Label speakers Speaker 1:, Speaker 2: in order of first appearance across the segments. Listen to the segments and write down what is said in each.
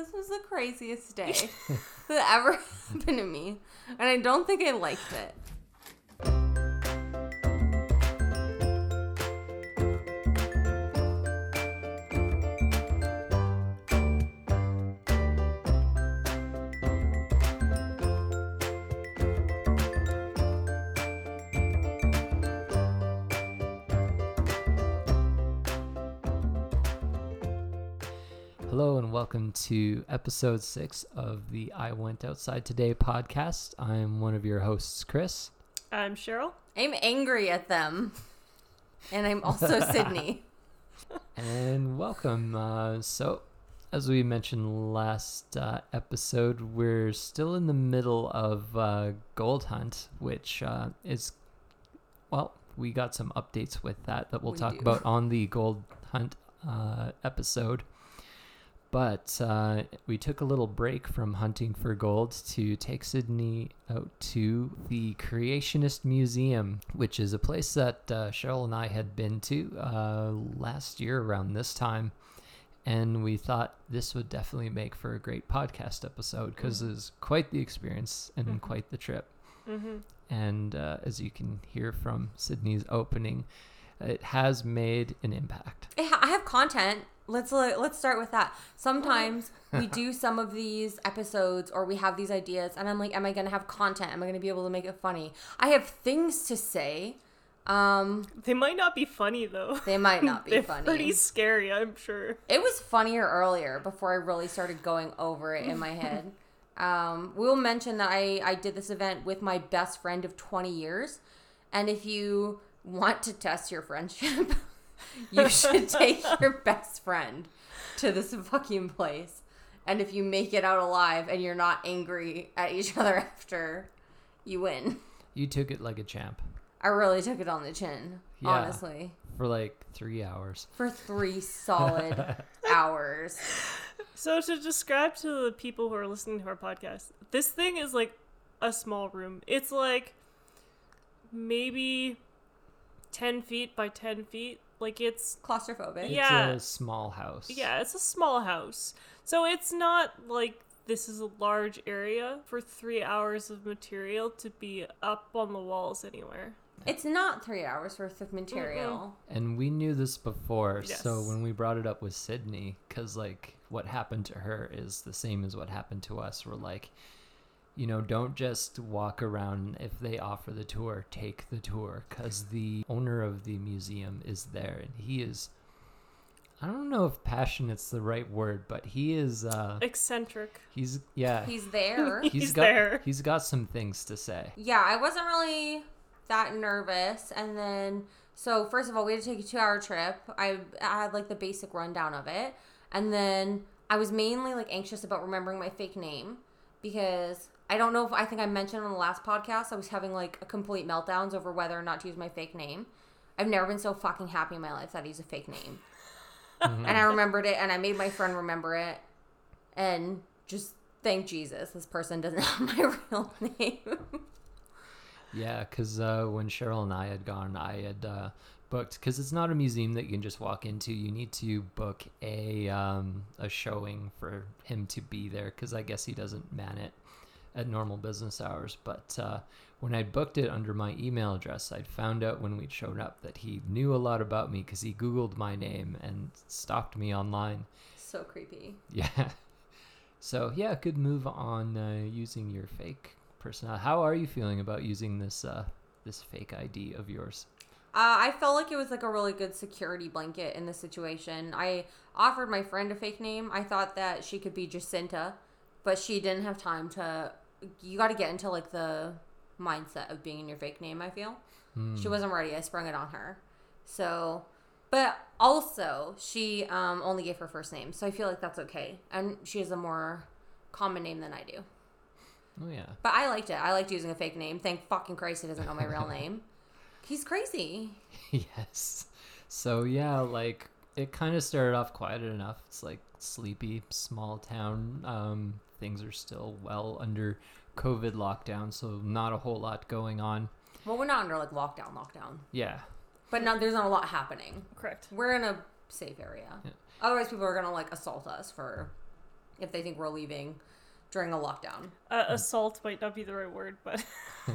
Speaker 1: this was the craziest day that ever happened to me, and I don't think I liked it.
Speaker 2: Welcome to episode six of the I Went Outside Today podcast. I'm one of your hosts, Chris.
Speaker 3: I'm Cheryl.
Speaker 1: I'm angry at them, and I'm also Sydney.
Speaker 2: And welcome. Uh, so, as we mentioned last uh, episode, we're still in the middle of uh, Gold Hunt, which uh, is, well, we got some updates with that that we'll
Speaker 1: We
Speaker 2: talk
Speaker 1: do.
Speaker 2: about on the Gold Hunt uh, episode. But uh, we took a little break from hunting for gold to take Sydney out to the Creationist Museum, which is a place that uh, Cheryl and I had been to uh, last year around this time. And we thought this would definitely make for a great podcast episode because it's quite the experience and
Speaker 3: Mhm.
Speaker 2: quite the trip.
Speaker 3: Mm-hmm.
Speaker 2: And uh, as you can hear from Sydney's opening, it has made an impact.
Speaker 1: I have content. Let's let's start with that. Sometimes we do some of these episodes or we have these ideas and I'm like am I going to have content? Am I going to be able to make it funny? I have things to say. Um
Speaker 3: They might not be funny though.
Speaker 1: they might not be
Speaker 3: They're
Speaker 1: funny.
Speaker 3: pretty scary, I'm sure.
Speaker 1: It was funnier earlier before I really started going over it in my head. Um, we'll mention that I, I did this event with my best friend of 20 years. And if you want to test your friendship, you should take your best friend to this fucking place. And if you make it out alive and you're not angry at each other after, you win.
Speaker 2: You took it like a champ
Speaker 1: I really took it on the chin,
Speaker 2: Yeah.
Speaker 1: honestly,
Speaker 2: for like three hours.
Speaker 1: for three solid hours.
Speaker 3: So to describe to the people who are listening to our podcast, this thing is like a small room. It's like maybe ten feet by ten feet. Like it's
Speaker 1: Claustrophobic.
Speaker 3: Yeah.
Speaker 2: It's a small house.
Speaker 3: yeah, it's a small house. So it's not like this is a large area for three hours of material to be up on the walls anywhere.
Speaker 1: It's not three hours worth of material.
Speaker 2: And we knew this before, so when we brought it up with Sydney, because like what happened to her is the same as what happened to us. We're like, you know, don't just walk around. If they offer the tour, take the tour, because the owner of the museum is there, and he is. I don't know if passionate's the right word, but he is. uh
Speaker 3: Eccentric.
Speaker 2: He's yeah.
Speaker 1: He's there.
Speaker 3: He's
Speaker 2: got
Speaker 3: there.
Speaker 2: he's got some things to say.
Speaker 1: yeah, I wasn't really that nervous. And then, so first of all, we had to take a two hour trip. I, I had like the basic rundown of it. And then I was mainly like anxious about remembering my fake name because I don't know if I think I mentioned on the last podcast, I was having like a complete meltdowns over whether or not to use my fake name. I've never been so fucking happy in my life that I use a fake name. and I remembered it and I made my friend remember it and just thank Jesus this person doesn't have my real name.
Speaker 2: Yeah, because uh, when Cheryl and I had gone, I had uh, booked because it's not a museum that you can just walk into. You need to book a um, a showing for him to be there because I guess he doesn't man it at normal business hours. But uh, when I booked it under my email address, I'd found out when we'd shown up that he knew a lot about me because he Googled my name and stalked me online.
Speaker 1: so creepy.
Speaker 2: Yeah. So yeah, good move on uh, using your fake personality. How are you feeling about using this uh, this fake ID of yours?
Speaker 1: Uh, I felt like it was like a really good security blanket in the situation. I offered my friend a fake name. I thought that she could be Jacinta, but she didn't have time to. You got to get into like the mindset of being in your fake name. I feel she wasn't ready. I sprung it on her. So, but also she um, only gave her first name, so I feel like that's okay. And she has a more common name than I do.
Speaker 2: Oh yeah.
Speaker 1: But I liked it. I liked using a fake name. Thank fucking Christ he doesn't know my real name. He's crazy.
Speaker 2: yes. So yeah, like it kind of started off quiet enough. It's like sleepy, small town. Um, things are still well under COVID lockdown, so not a whole lot going on.
Speaker 1: Well, we're not under like lockdown, lockdown,
Speaker 2: Yeah.
Speaker 1: but no, there's not a lot happening.
Speaker 3: Correct.
Speaker 1: We're in a safe area.
Speaker 2: Yeah.
Speaker 1: Otherwise, people are gonna like assault us for if they think we're leaving during a lockdown.
Speaker 3: Uh, assault might not be the right word, but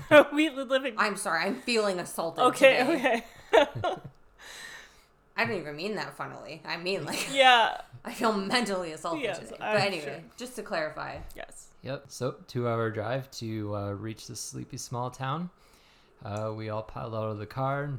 Speaker 3: we live in.
Speaker 1: I'm sorry, I'm feeling assaulted.
Speaker 3: Okay,
Speaker 1: today.
Speaker 3: okay.
Speaker 1: I don't even mean that funnily. I mean like
Speaker 3: Yeah.
Speaker 1: I feel mentally assaulted
Speaker 3: Yes,
Speaker 1: today.
Speaker 3: I'm
Speaker 1: But anyway,
Speaker 3: sure.
Speaker 1: just to clarify,
Speaker 3: Yes.
Speaker 2: Yep. So two hour drive to uh, reach this sleepy small town. Uh, we all piled out of the car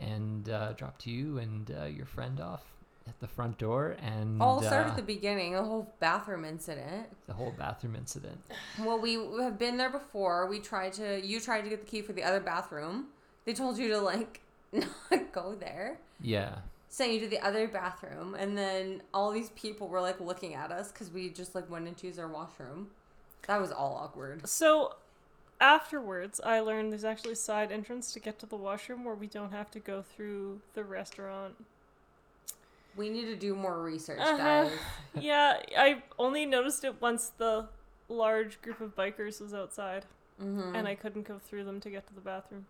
Speaker 2: and uh, dropped you and uh, your friend off at the front door and
Speaker 1: all started
Speaker 2: uh,
Speaker 1: at the beginning, the whole bathroom incident.
Speaker 2: the whole bathroom incident.
Speaker 1: Well, we have been there before. We tried to. You tried to get the key for the other bathroom. They told you to like not go there.
Speaker 2: Yeah.
Speaker 1: Sent you to the other bathroom, and then all these people were like looking at us because we just like went into use our washroom. That was all awkward.
Speaker 3: So afterwards, I learned there's actually a side entrance to get to the washroom where we don't have to go through the restaurant.
Speaker 1: We need to do more research,
Speaker 3: Uh-huh.
Speaker 1: guys.
Speaker 3: yeah, I only noticed it once the large group of bikers was outside
Speaker 1: hmm
Speaker 3: and I couldn't go through them to get to the bathroom.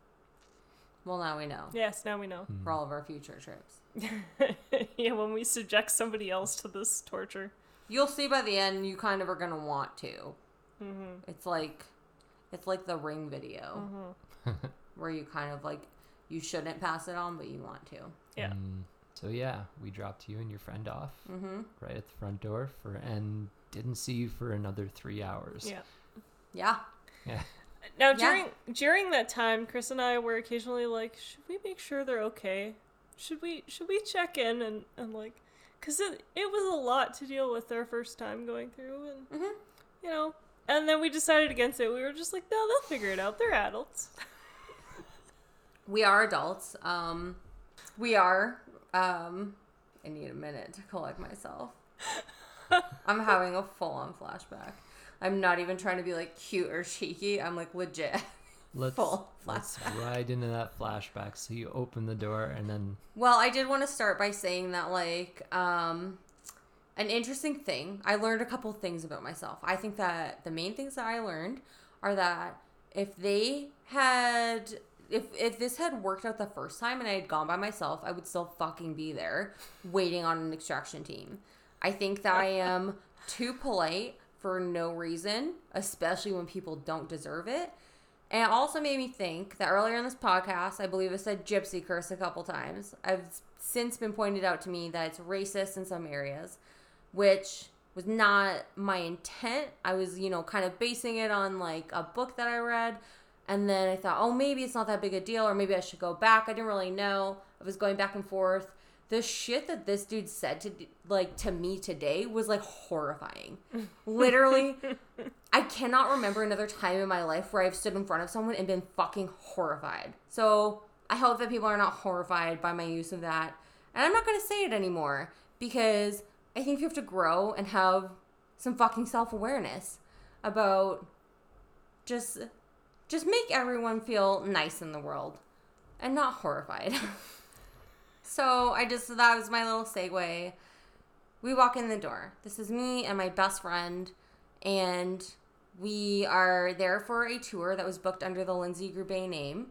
Speaker 1: Well, now we know
Speaker 3: Yes, now we know.
Speaker 2: Hmm.
Speaker 1: for all of our future trips.
Speaker 3: yeah, when we subject somebody else to this torture.
Speaker 1: You'll see by the end. You kind of are gonna want to.
Speaker 3: Mm-hmm.
Speaker 1: It's like, it's like the ring video
Speaker 3: Mm-hmm.
Speaker 1: where you kind of like you shouldn't pass it on, but you want to.
Speaker 3: Yeah.
Speaker 2: Mm, so yeah, we dropped you and your friend off
Speaker 1: Mm-hmm.
Speaker 2: right at the front door for and didn't see you for another three hours.
Speaker 3: Yeah.
Speaker 1: Yeah.
Speaker 2: Yeah.
Speaker 3: Now
Speaker 1: Yeah.
Speaker 3: during during that time, Chris and I were occasionally like, should we make sure they're okay? Should we should we check in and, and like, cause it it was a lot to deal with their first time going through and
Speaker 1: Mhm.
Speaker 3: you know, and then we decided against it. We were just like, no, they'll figure it out. They're adults.
Speaker 1: We are adults. Um, we are. Um, I need a minute to collect myself. I'm having a full on flashback. I'm not even trying to be like cute or cheeky. I'm like legit.
Speaker 2: Let's
Speaker 1: Full
Speaker 2: let's ride into that flashback. So you open the door and then
Speaker 1: Well, I did want to start by saying that like um an interesting thing. I learned a couple things about myself. I think that the main things that I learned are that if they had if if this had worked out the first time and I had gone by myself, I would still fucking be there waiting on an extraction team. I think that I am too polite for no reason, especially when people don't deserve it. And it also made me think that earlier in this podcast, I believe I said gypsy curse a couple times. I've since been pointed out to me that it's racist in some areas, which was not my intent. I was, you know, kind of basing it on like a book that I read. And then I thought, oh, maybe it's not that big a deal, or maybe I should go back. I didn't really know. I was going back and forth. The shit that this dude said to like to me today was like horrifying. Literally, I cannot remember another time in my life where I've stood in front of someone and been fucking horrified. So I hope that people are not horrified by my use of that. And I'm not going to say it anymore because I think you have to grow and have some fucking self awareness about just just make everyone feel nice in the world and not horrified. so I just that was my little segue. We walk in the door. This is me and my best friend and we are there for a tour that was booked under the Lindsay Group A name.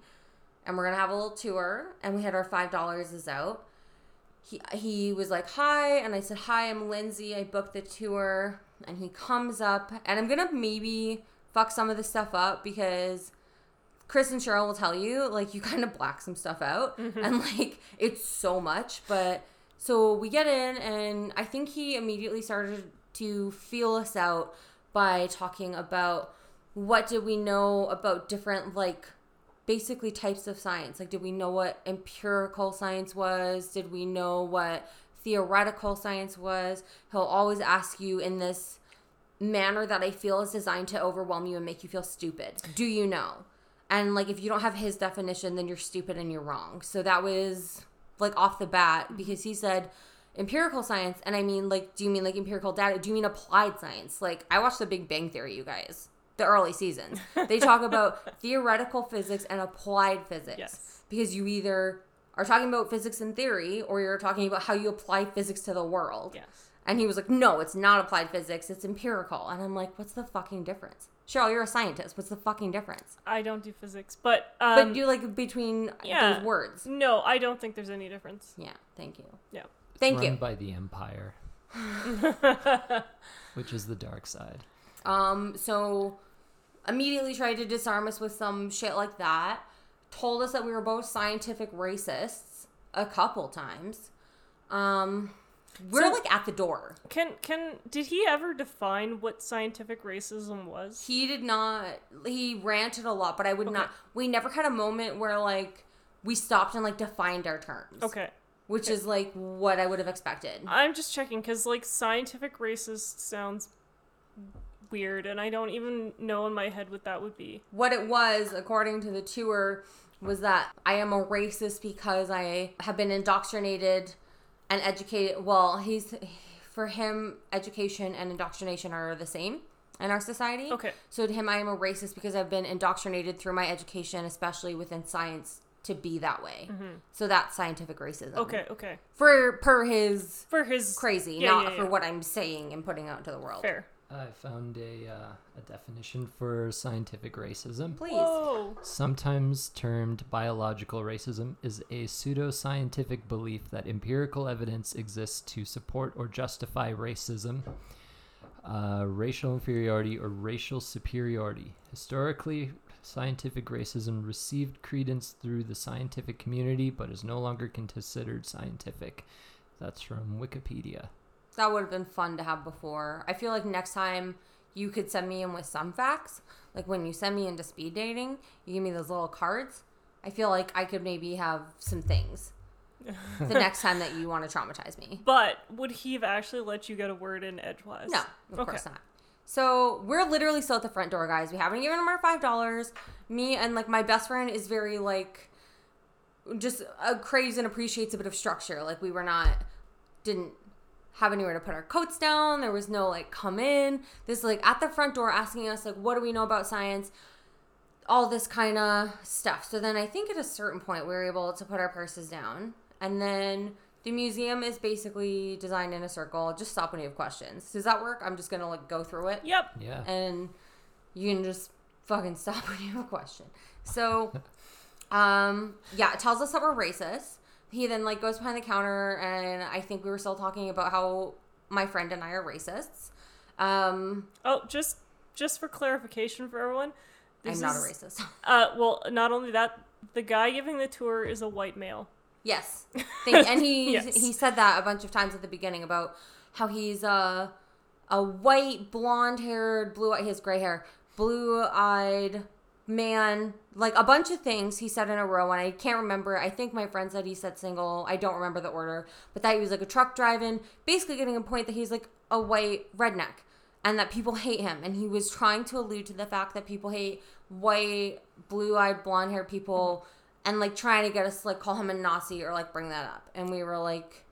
Speaker 1: And we're gonna have a little tour, and we had our five dollars is out. He he was like, "Hi," and I said, "Hi, I'm Lindsay. I booked the tour." And he comes up, and I'm gonna maybe fuck some of this stuff up because Chris and Cheryl will tell you, like, you kind of black some stuff out, mm-hmm. and like it's so much. But so we get in, and I think he immediately started to feel us out by talking about what did we know about different like basically types of science. Like did we know what empirical science was? Did we know what theoretical science was? He'll always ask you in this manner that i feel is designed to overwhelm you and make you feel stupid. Do you know and like if you don't have his definition then you're stupid and you're wrong. So that was like off the bat mm-hmm. because he said empirical science and i mean like do you mean like empirical data? Do you mean applied science? Like i watched the big bang theory you guys the early seasons. They talk about theoretical physics and applied physics.
Speaker 3: Yes.
Speaker 1: because you either are talking about physics in theory or you're talking about how you apply physics to the world.
Speaker 3: Yes.
Speaker 1: and he was like no it's not applied physics it's empirical. And i'm like what's the fucking difference cheryl you're a scientist what's the fucking difference
Speaker 3: I don't do physics, but um,
Speaker 1: but you like between
Speaker 3: yeah.
Speaker 1: those words
Speaker 3: no, I don't think there's any difference.
Speaker 1: yeah thank you
Speaker 3: Yeah.
Speaker 1: thank
Speaker 2: run
Speaker 1: you
Speaker 2: by the Empire. which is the dark side.
Speaker 1: Um, so immediately tried to disarm us with some shit like that. Told us that we were both scientific racists a couple times. Um, we're
Speaker 3: So-
Speaker 1: like at the door.
Speaker 3: Can can did he ever define what scientific racism was?
Speaker 1: He did not. He ranted a lot, but I would
Speaker 3: Okay.
Speaker 1: not. We never had a moment where like we stopped and like defined our terms.
Speaker 3: Okay.
Speaker 1: which is like what I would have expected.
Speaker 3: I'm just checking because like scientific racist sounds weird, and I don't even know in my head what that would be.
Speaker 1: what it was, according to the tour, was that I am a racist because I have been indoctrinated and educated. Well, he's for him, education and indoctrination are the same in our society.
Speaker 3: Okay.
Speaker 1: So to him, I am a racist because I've been indoctrinated through my education, especially within science, to be that way. So that's scientific racism.
Speaker 3: Mm-hmm. Okay. Okay.
Speaker 1: For per his
Speaker 3: For his
Speaker 1: crazy,
Speaker 3: Yeah,
Speaker 1: not
Speaker 3: yeah,
Speaker 1: for what I'm saying and putting out into the world.
Speaker 3: fair.
Speaker 2: I found a uh, a definition for scientific racism.
Speaker 1: Please.
Speaker 3: Whoa.
Speaker 2: Sometimes termed biological racism is a pseudoscientific belief that empirical evidence exists to support or justify racism, uh, racial inferiority, or racial superiority. Historically, scientific racism received credence through the scientific community but is no longer considered scientific. That's from Wikipedia.
Speaker 1: That would have been fun to have before. I feel like next time you could send me in with some facts. Like when you send me into speed dating, you give me those little cards. I feel like I could maybe have some things the next time that you want to traumatize me.
Speaker 3: But would he have actually let you get a word in edgewise?
Speaker 1: No, of
Speaker 3: Okay.
Speaker 1: course not. So we're literally still at the front door, guys. We haven't given him our five dollars. Me and like my best friend is very like just uh, craves and appreciates a bit of structure. Like we were not didn't have anywhere to put our coats down. There was no like come in. This like at the front door asking us like what do we know about science? All this kind of stuff. So then I think at a certain point we were able to put our purses down, and then the museum is basically designed in a circle. Just stop when you have questions. Does that work? I'm just gonna like go through it
Speaker 3: Yep.
Speaker 2: Yeah.
Speaker 1: and you can just fucking stop when you have a question. So, um, yeah, it tells us that we're racist. He then like goes behind the counter, and I think we were still talking about how my friend and I are racists. Um,
Speaker 3: Oh, just just for clarification for everyone,
Speaker 1: I'm not a racist.
Speaker 3: Uh, well, not only that, the guy giving the tour is a white male.
Speaker 1: yes, Thank, and he
Speaker 3: Yes.
Speaker 1: he said that a bunch of times at the beginning about how he's a a white, blonde haired, blue. He has gray hair, blue eyed man. Like a bunch of things he said in a row, and I can't remember. I think my friend said he said single. I don't remember the order, but that he was like a truck driving, basically getting a point that he's like a white redneck, and that people hate him. And he was trying to allude to the fact that people hate white, blue eyed, blonde haired people, and like trying to get us to like call him a Nazi or like bring that up. And we were like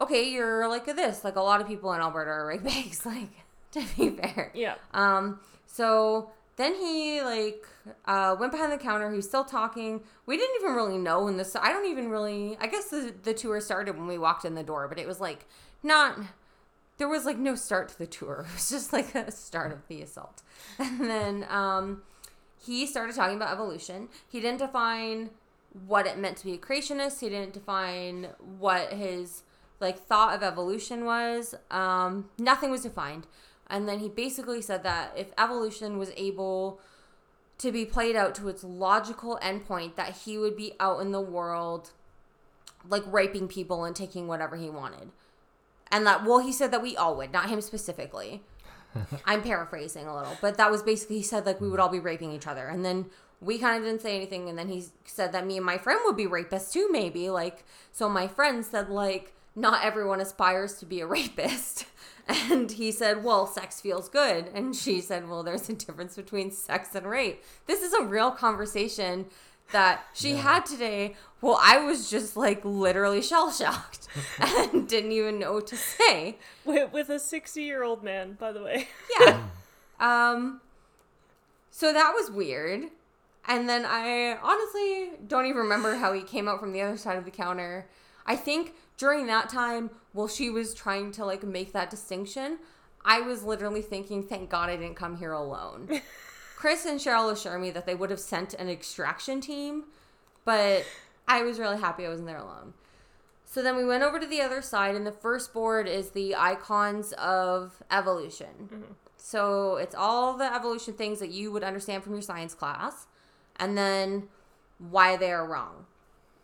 Speaker 1: okay, you're like this. Like a lot of people in Alberta are bags, like to be fair.
Speaker 3: Yeah.
Speaker 1: Um, so then he like uh, went behind the counter. He was still talking. We didn't even really know when this. I don't even really. I guess the the tour started when we walked in the door, but it was like not. There was like no start to the tour. It was just like a start of the assault, and then um, he started talking about evolution. He didn't define what it meant to be a creationist. He didn't define what his like thought of evolution was. Um, nothing was defined. And then he basically said that if evolution was able to be played out to its logical endpoint, that he would be out in the world like raping people and taking whatever he wanted. And that, well, he said that we all would, not him specifically. I'm paraphrasing a little, but that was basically he said like we would all be raping each other, and then we kind of didn't say anything, and then he said that me and my friend would be rapists too, maybe like so. My friend said like not everyone aspires to be a rapist, and he said, well, sex feels good, and she said, well, there's a difference between sex and rape. This is a real conversation that she
Speaker 2: Yeah.
Speaker 1: had today. Well, I was just like literally shell shocked and didn't even know what to say.
Speaker 3: With, with a 60 year old man, by the way.
Speaker 1: Yeah. Um so that was weird. And then I honestly don't even remember how he came out from the other side of the counter. I think during that time, while she was trying to like make that distinction, I was literally thinking, thank God I didn't come here alone. Chris and Cheryl assure me that they would have sent an extraction team, but I was really happy I wasn't there alone. So then we went over to the other side, and the first board is the icons of evolution. Mm-hmm. So it's all the evolution things that you would understand from your science class, and then why they are wrong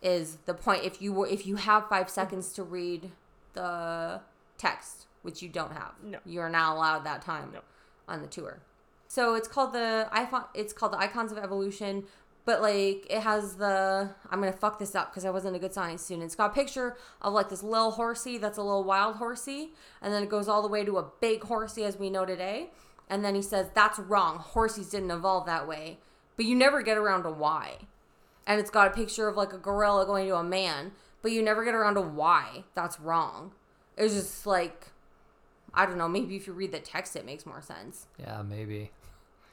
Speaker 1: is the point. If you were, if you have five seconds to read the text, which you don't have,
Speaker 3: No.
Speaker 1: you are not allowed that time
Speaker 3: No.
Speaker 1: on the tour. So it's called the iPhone. It's called the Icons of Evolution, but like it has the. I'm gonna fuck this up because I wasn't a good science student. It's got a picture of like this little horsey that's a little wild horsey, and then it goes all the way to a big horsey as we know today. And then he says that's wrong. Horsies didn't evolve that way, but you never get around to why. And it's got a picture of like a gorilla going to a man, but you never get around to why that's wrong. It's just like, I don't know. Maybe if you read the text, it makes more sense.
Speaker 2: Yeah, maybe.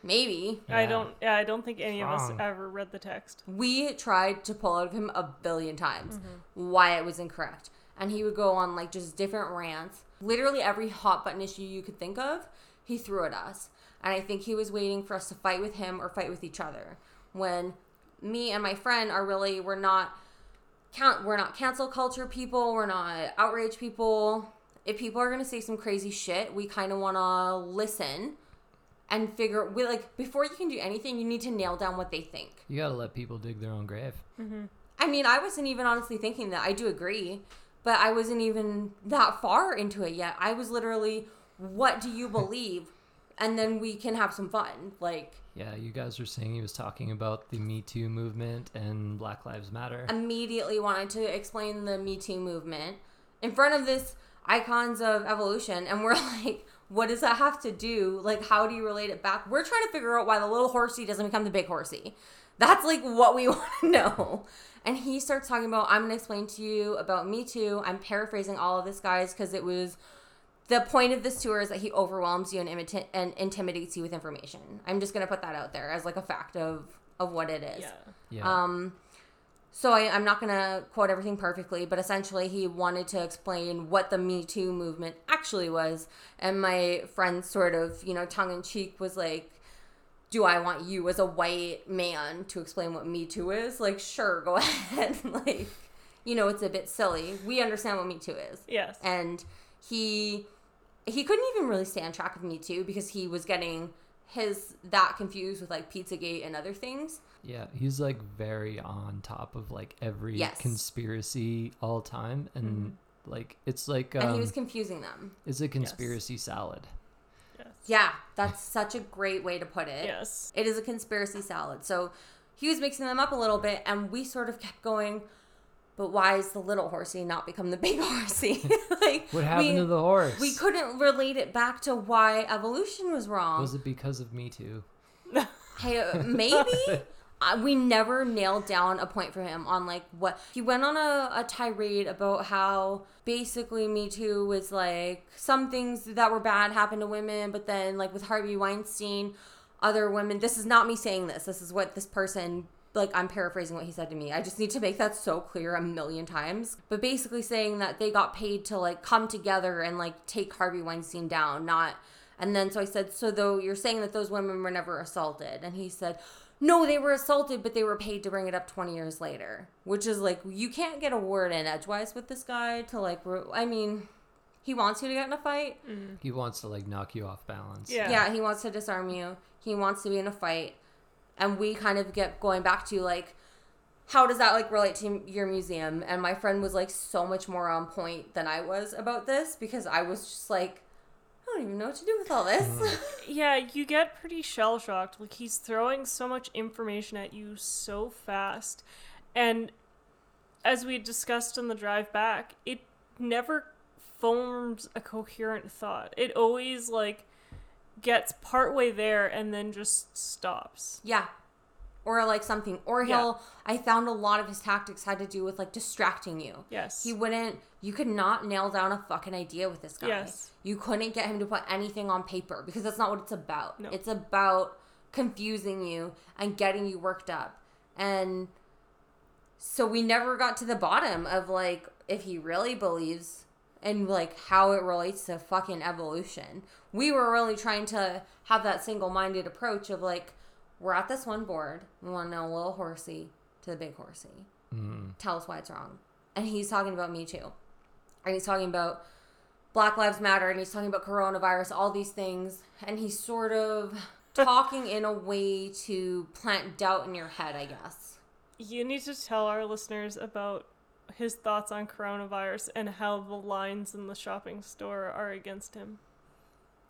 Speaker 1: Maybe.
Speaker 3: I don't. Yeah, I don't think any of us ever read the text.
Speaker 1: We tried to pull out of him a billion times mm-hmm. why it was incorrect. And he would go on like just different rants. Literally every hot button issue you could think of, he threw at us. And I think he was waiting for us to fight with him or fight with each other. When me and my friend are really we're not count we're not cancel culture people, we're not outrage people. If people are gonna say some crazy shit, we kinda wanna listen and figure we like before you can do anything, you need to nail down what they think.
Speaker 2: You gotta let people dig their own grave. Mm-hmm.
Speaker 1: I mean, I wasn't even honestly thinking that. I do agree, but I wasn't even that far into it yet. I was literally, what do you believe? And then we can have some fun. Like,
Speaker 2: Yeah, you guys were saying he was talking about the Me Too movement and Black Lives Matter.
Speaker 1: immediately wanted to explain the Me Too movement in front of this icons of evolution. And we're like, what does that have to do? Like, how do you relate it back? We're trying to figure out why the little horsey doesn't become the big horsey. That's like what we want to know. And he starts talking about, I'm going to explain to you about Me Too. I'm paraphrasing all of this, guys, because it was the point of this tour is that he overwhelms you and, imita- and intimidates you with information. I'm just going to put that out there as like a fact of, of what it is.
Speaker 3: Yeah.
Speaker 2: yeah.
Speaker 1: Um, so I, I'm not gonna quote everything perfectly, but essentially he wanted to explain what the Me Too movement actually was, and my friend sort of, you know, tongue in cheek was like, "Do I want you as a white man to explain what Me Too is?" Like, sure, go ahead. like, you know, it's a bit silly. We understand what Me Too is
Speaker 3: Yes.
Speaker 1: and he he couldn't even really stay on track of me too because he was getting his that confused with like pizzagate and other things
Speaker 2: Yeah, he's like very on top of like every
Speaker 1: Yes.
Speaker 2: conspiracy all time, and like it's like um,
Speaker 1: and he was confusing them
Speaker 2: it's a conspiracy salad.
Speaker 3: yes.
Speaker 1: yeah that's such a great way to put it
Speaker 3: Yes.
Speaker 1: it is a conspiracy salad so he was mixing them up a little bit and we sort of kept going but why is the little horsey not become the big horsey like
Speaker 2: What happened
Speaker 1: we,
Speaker 2: to the horse?
Speaker 1: we couldn't relate it back to why evolution was wrong
Speaker 2: Was it because of Me Too?
Speaker 1: Hey, uh, maybe. Uh, we never nailed down a point for him on like what he went on a, a tirade about how basically me too was like some things that were bad happened to women but then like with harvey weinstein other women this is not me saying this this is what this person like i'm paraphrasing what he said to me i just need to make that so clear a million times but basically saying that they got paid to like come together and like take harvey weinstein down not and then so I said, So though you're saying that those women were never assaulted? And he said, No, they were assaulted, but they were paid to bring it up 20 years later. Which is like, you can't get a word in edgewise with this guy to like, I mean, he wants you to get in a fight. Mm-hmm.
Speaker 2: He wants to like knock you off balance.
Speaker 3: Yeah.
Speaker 1: Yeah, he wants to disarm you. He wants to be in a fight. And we kind of get going back to like, how does that like relate to your museum? And my friend was like so much more on point than I was about this because I was just like, I don't even know what to do with all this. Mm.
Speaker 3: Yeah, you get pretty shell shocked. Like he's throwing so much information at you so fast. And as we discussed on the drive back, it never forms a coherent thought. It always like gets partway there and then just stops.
Speaker 1: Yeah. Or like something. Or he'll I found a lot of his tactics had to do with like distracting you.
Speaker 3: Yes.
Speaker 1: He wouldn't you could not nail down a fucking idea with this guy.
Speaker 3: Yes.
Speaker 1: You couldn't get him to put anything on paper because that's not what it's about.
Speaker 3: No.
Speaker 1: It's about confusing you and getting you worked up. And so we never got to the bottom of like if he really believes and like how it relates to fucking evolution. We were really trying to have that single-minded approach of like we're at this one board. We want to know a little horsey to the big horsey.
Speaker 2: Mm.
Speaker 1: Tell us why it's wrong. and he's talking about Me Too. And he's talking about Black Lives Matter and he's talking about coronavirus, all these things. And he's sort of talking in a way to plant doubt in your head, I guess.
Speaker 3: You need to tell our listeners about his thoughts on coronavirus and how the lines in the shopping store are against him.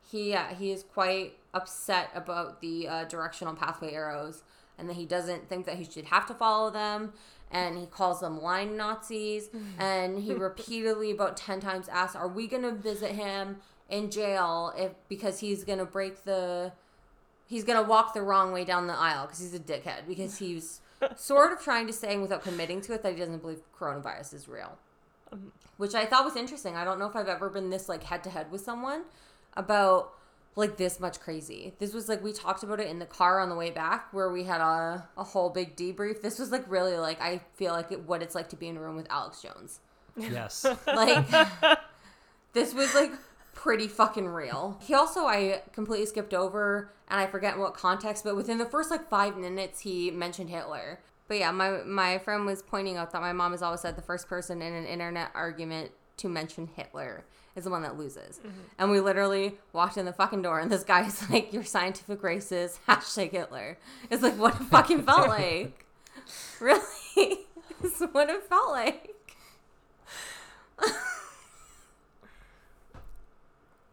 Speaker 1: He, yeah, he is quite upset about the uh, directional pathway arrows and that he doesn't think that he should have to follow them and he calls them line Nazis. and he repeatedly, about ten times, asks, "Are we going to visit him in jail if because he's going to break the, he's going to walk the wrong way down the aisle because he's a dickhead because he's sort of trying to say without committing to it that he doesn't believe coronavirus is real." Um, Which I thought was interesting. I don't know if I've ever been this like head to head with someone about like this much crazy. This was like we talked about it in the car on the way back where we had a, a whole big debrief. This was like really like I feel like it, what it's like to be in a room with Alex Jones.
Speaker 2: Yes.
Speaker 1: Like this was like pretty fucking real. He also I completely skipped over and I forget in what context, but within the first like 5 minutes he mentioned Hitler. But yeah, my my friend was pointing out that my mom has always said the first person in an internet argument to mention Hitler is the one that loses. Mm-hmm. And we literally walked in the fucking door, and this guy's like, "Your scientific race is hashtag Hitler." It's like what it fucking felt like. Really, it's what it felt like.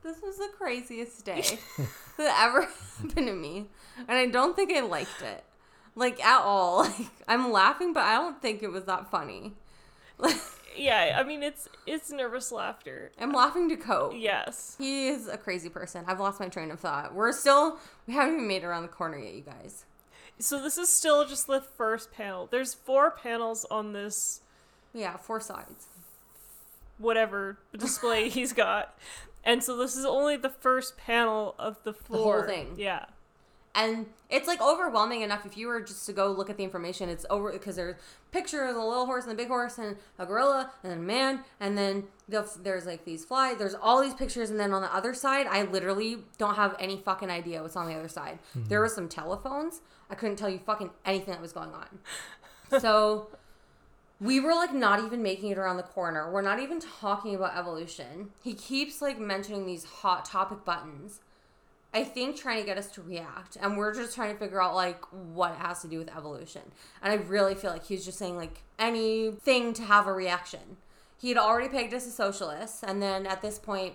Speaker 1: This was the craziest day that ever happened to me, and I don't think I liked it, like at all. Like I'm laughing, but I don't think it was that funny.
Speaker 3: Yeah, I mean it's it's nervous laughter.
Speaker 1: I'm laughing to cope.
Speaker 3: Yes.
Speaker 1: He is a crazy person. I've lost my train of thought. We're still, we haven't even made it around the corner yet, you guys.
Speaker 3: So this is still just the first panel. There's four panels on this
Speaker 1: Yeah, four sides.
Speaker 3: whatever display he's got. And so this is only the first panel of the floor.
Speaker 1: The whole
Speaker 3: floor.
Speaker 1: thing.
Speaker 3: Yeah.
Speaker 1: And it's like overwhelming enough if you were just to go look at the information. It's over because there's pictures of a little horse and a big horse and a gorilla and a man, and then the, there's like these flies. There's all these pictures, and then on the other side, I literally don't have any fucking idea what's on the other side. There mm-hmm. were some telephones. I couldn't tell you fucking anything that was going on. So we were like not even making it around the corner. We're not even talking about evolution. He keeps like mentioning these hot topic buttons. I think trying to get us to react, and we're just trying to figure out like what it has to do with evolution. And I really feel like he's just saying like anything to have a reaction. He had already pegged us as socialists, and then at this point,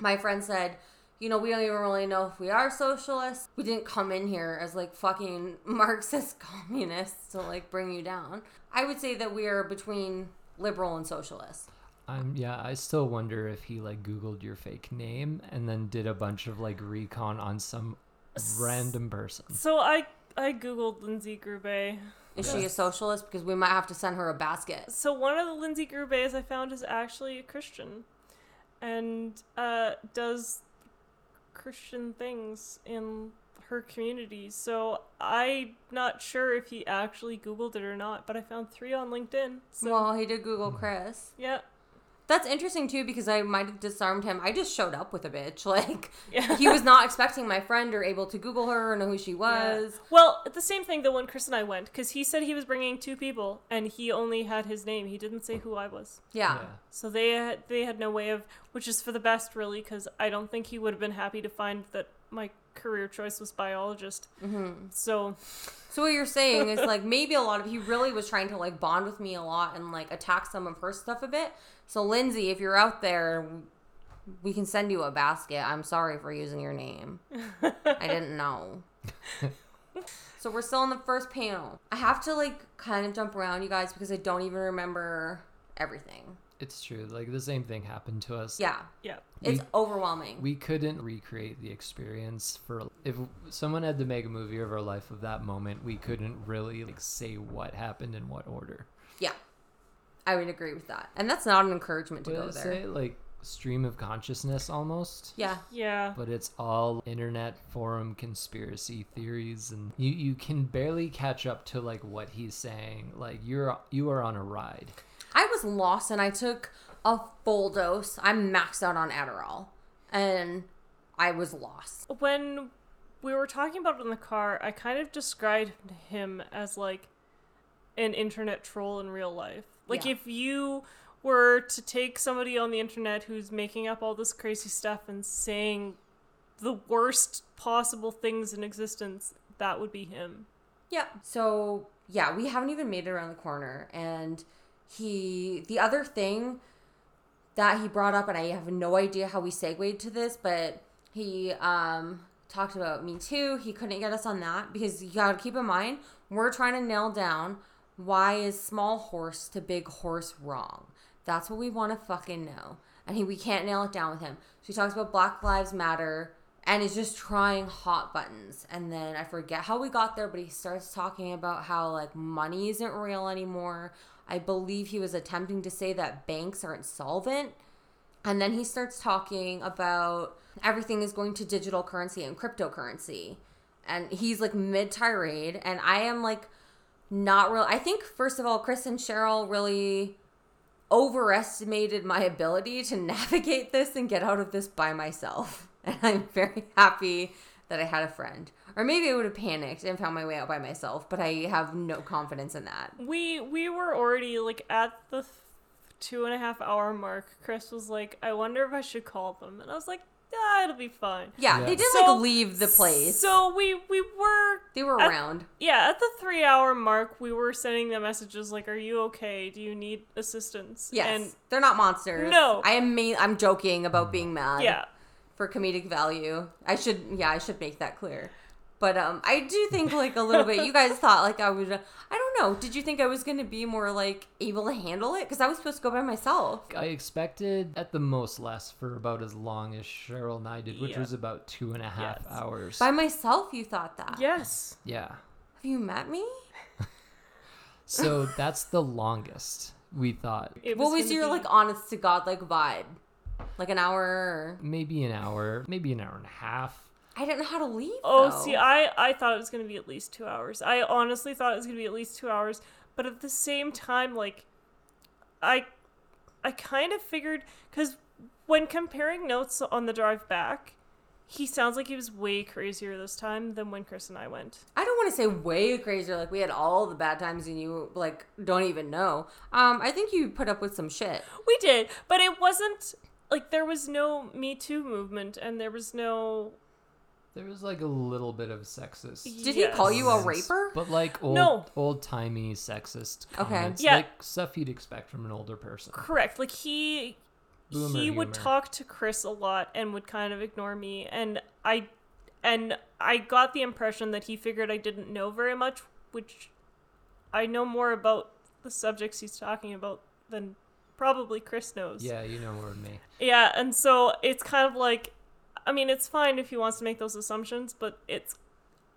Speaker 1: my friend said, "You know, we don't even really know if we are socialists. We didn't come in here as like fucking Marxist communists to like bring you down. I would say that we are between liberal and socialist."
Speaker 2: Um, yeah, I still wonder if he like Googled your fake name and then did a bunch of like recon on some random person.
Speaker 3: So I I googled Lindsay Grube.
Speaker 1: Is she a socialist? Because we might have to send her a basket.
Speaker 3: So one of the Lindsay Grubes I found is actually a Christian, and uh, does Christian things in her community. So I'm not sure if he actually Googled it or not, but I found three on LinkedIn. So
Speaker 1: Well, he did Google Chris.
Speaker 3: yeah,
Speaker 1: That's interesting too because I might have disarmed him. I just showed up with a bitch. Like
Speaker 3: yeah.
Speaker 1: he was not expecting my friend or able to Google her or know who she
Speaker 3: Yeah.
Speaker 1: was.
Speaker 3: Well, the same thing though when Chris and I went, because he said he was bringing two people, and he only had his name. He didn't say who I was.
Speaker 1: Yeah.
Speaker 3: So they had, they had no way of, which is for the best, really, because I don't think he would have been happy to find that my career choice was biologist. Mm-hmm. So
Speaker 1: So what you're saying is like maybe a lot of he really was trying to like bond with me a lot and like attack some of her stuff a bit. So Lindsay, if you're out there, we can send you a basket. I'm sorry for using your name. I didn't know. so we're still in the first panel. I have to like kind of jump around you guys because I don't even remember everything.
Speaker 2: It's true. Like the same thing happened to us.
Speaker 1: Yeah.
Speaker 3: yeah,
Speaker 1: It's
Speaker 2: We-
Speaker 1: overwhelming.
Speaker 2: We couldn't recreate the experience for if someone had to make a movie of our life of that moment, we couldn't really like say what happened in what order.
Speaker 1: yeah. I would agree with that. And that's not an encouragement to
Speaker 2: Would
Speaker 1: go
Speaker 2: I
Speaker 1: there.
Speaker 2: say like stream of consciousness almost?
Speaker 1: yeah.
Speaker 3: yeah.
Speaker 2: But it's all internet forum conspiracy theories and you, you can barely catch up to like what he's saying. Like you're you are on a ride.
Speaker 1: I was lost and I took a full dose. I'm maxed out on Adderall. And I was lost.
Speaker 3: When we were talking about it in the car, I kind of described him as like an internet troll in real life. Like
Speaker 1: Yeah.
Speaker 3: if you were to take somebody on the internet who's making up all this crazy stuff and saying the worst possible things in existence, that would be him.
Speaker 1: Yeah. So yeah, we haven't even made it around the corner, and he the other thing that he brought up, and I have no idea how we segued to this, but he um talked about me too. He couldn't get us on that because you gotta keep in mind we're trying to nail down why is small horse to big horse wrong. That's what we want to fucking know, and he we can't nail it down with him. So he talks about Black Lives Matter and is just trying hot buttons. And then I forget how we got there, but he starts talking about how like money isn't real anymore. I believe he was attempting to say that banks aren't solvent. And then he starts talking about everything is going to digital currency and cryptocurrency. And he's like mid tirade. And I am like not real. I think, first of all, Chris and Cheryl really overestimated my ability to navigate this and get out of this by myself. And I'm very happy that I had a friend. Or maybe I would have panicked and found my way out by myself, but I have no confidence in that.
Speaker 3: We we were already like at the two and a half hour mark. Chris was like, "I wonder if I should call them," and I was like, "Ah, it'll be fine."
Speaker 1: Yeah,
Speaker 2: Yeah.
Speaker 1: they did
Speaker 3: So-
Speaker 1: like leave the place.
Speaker 3: So we we were
Speaker 1: they were
Speaker 3: at-
Speaker 1: around.
Speaker 3: yeah at the three hour mark. We were sending them messages like, "Are you okay? Do you need assistance?"
Speaker 1: Yes,
Speaker 3: And
Speaker 1: they're not monsters.
Speaker 3: No.
Speaker 1: I am. Ma- I'm joking about being mad.
Speaker 3: yeah,
Speaker 1: for comedic value. I should. Yeah, I should make that clear. But um, I do think like a little bit. You guys thought like I would. I don't know. Did you think I was gonna be more like able to handle it? Because I was supposed to go by myself.
Speaker 2: I expected at the most less for about as long as Cheryl and I did, which
Speaker 3: Yeah.
Speaker 2: was about two and a half
Speaker 3: Yes.
Speaker 2: hours.
Speaker 1: By myself, you thought that.
Speaker 3: yes.
Speaker 2: yeah.
Speaker 1: Have you met me?
Speaker 2: So that's the longest we thought.
Speaker 3: It
Speaker 1: what was your
Speaker 3: be-
Speaker 1: like honest to god like vibe? Like an hour? Or...
Speaker 2: Maybe an hour, maybe an hour and a half.
Speaker 1: I didn't know how to leave.
Speaker 3: Oh,
Speaker 1: though.
Speaker 3: see, I I thought it was gonna be at least two hours. I honestly thought it was gonna be at least two hours, but at the same time, like, I I kind of figured because when comparing notes on the drive back, he sounds like he was way crazier this time than when Chris and I went.
Speaker 1: I don't want to say way crazier. Like we had all the bad times, and you like don't even know. Um, I think you put up with some shit.
Speaker 3: We did, but it wasn't like there was no Me Too movement, and there was no.
Speaker 2: There was like a little bit of sexist.
Speaker 1: Did he call you a
Speaker 2: comments,
Speaker 1: raper?
Speaker 2: But like old,
Speaker 3: No.
Speaker 2: old timey sexist
Speaker 1: Okay.
Speaker 2: comments,
Speaker 3: Yeah.
Speaker 2: like stuff you'd expect from an older person.
Speaker 3: Correct. Like he
Speaker 2: Boomer
Speaker 3: he would talk to Chris a lot and would kind of ignore me and I and I got the impression that he figured I didn't know very much, which I know more about the subjects he's talking about than probably Chris knows.
Speaker 2: Yeah, you know more than me.
Speaker 3: Yeah, and so it's kind of like I mean, it's fine if he wants to make those assumptions, but it's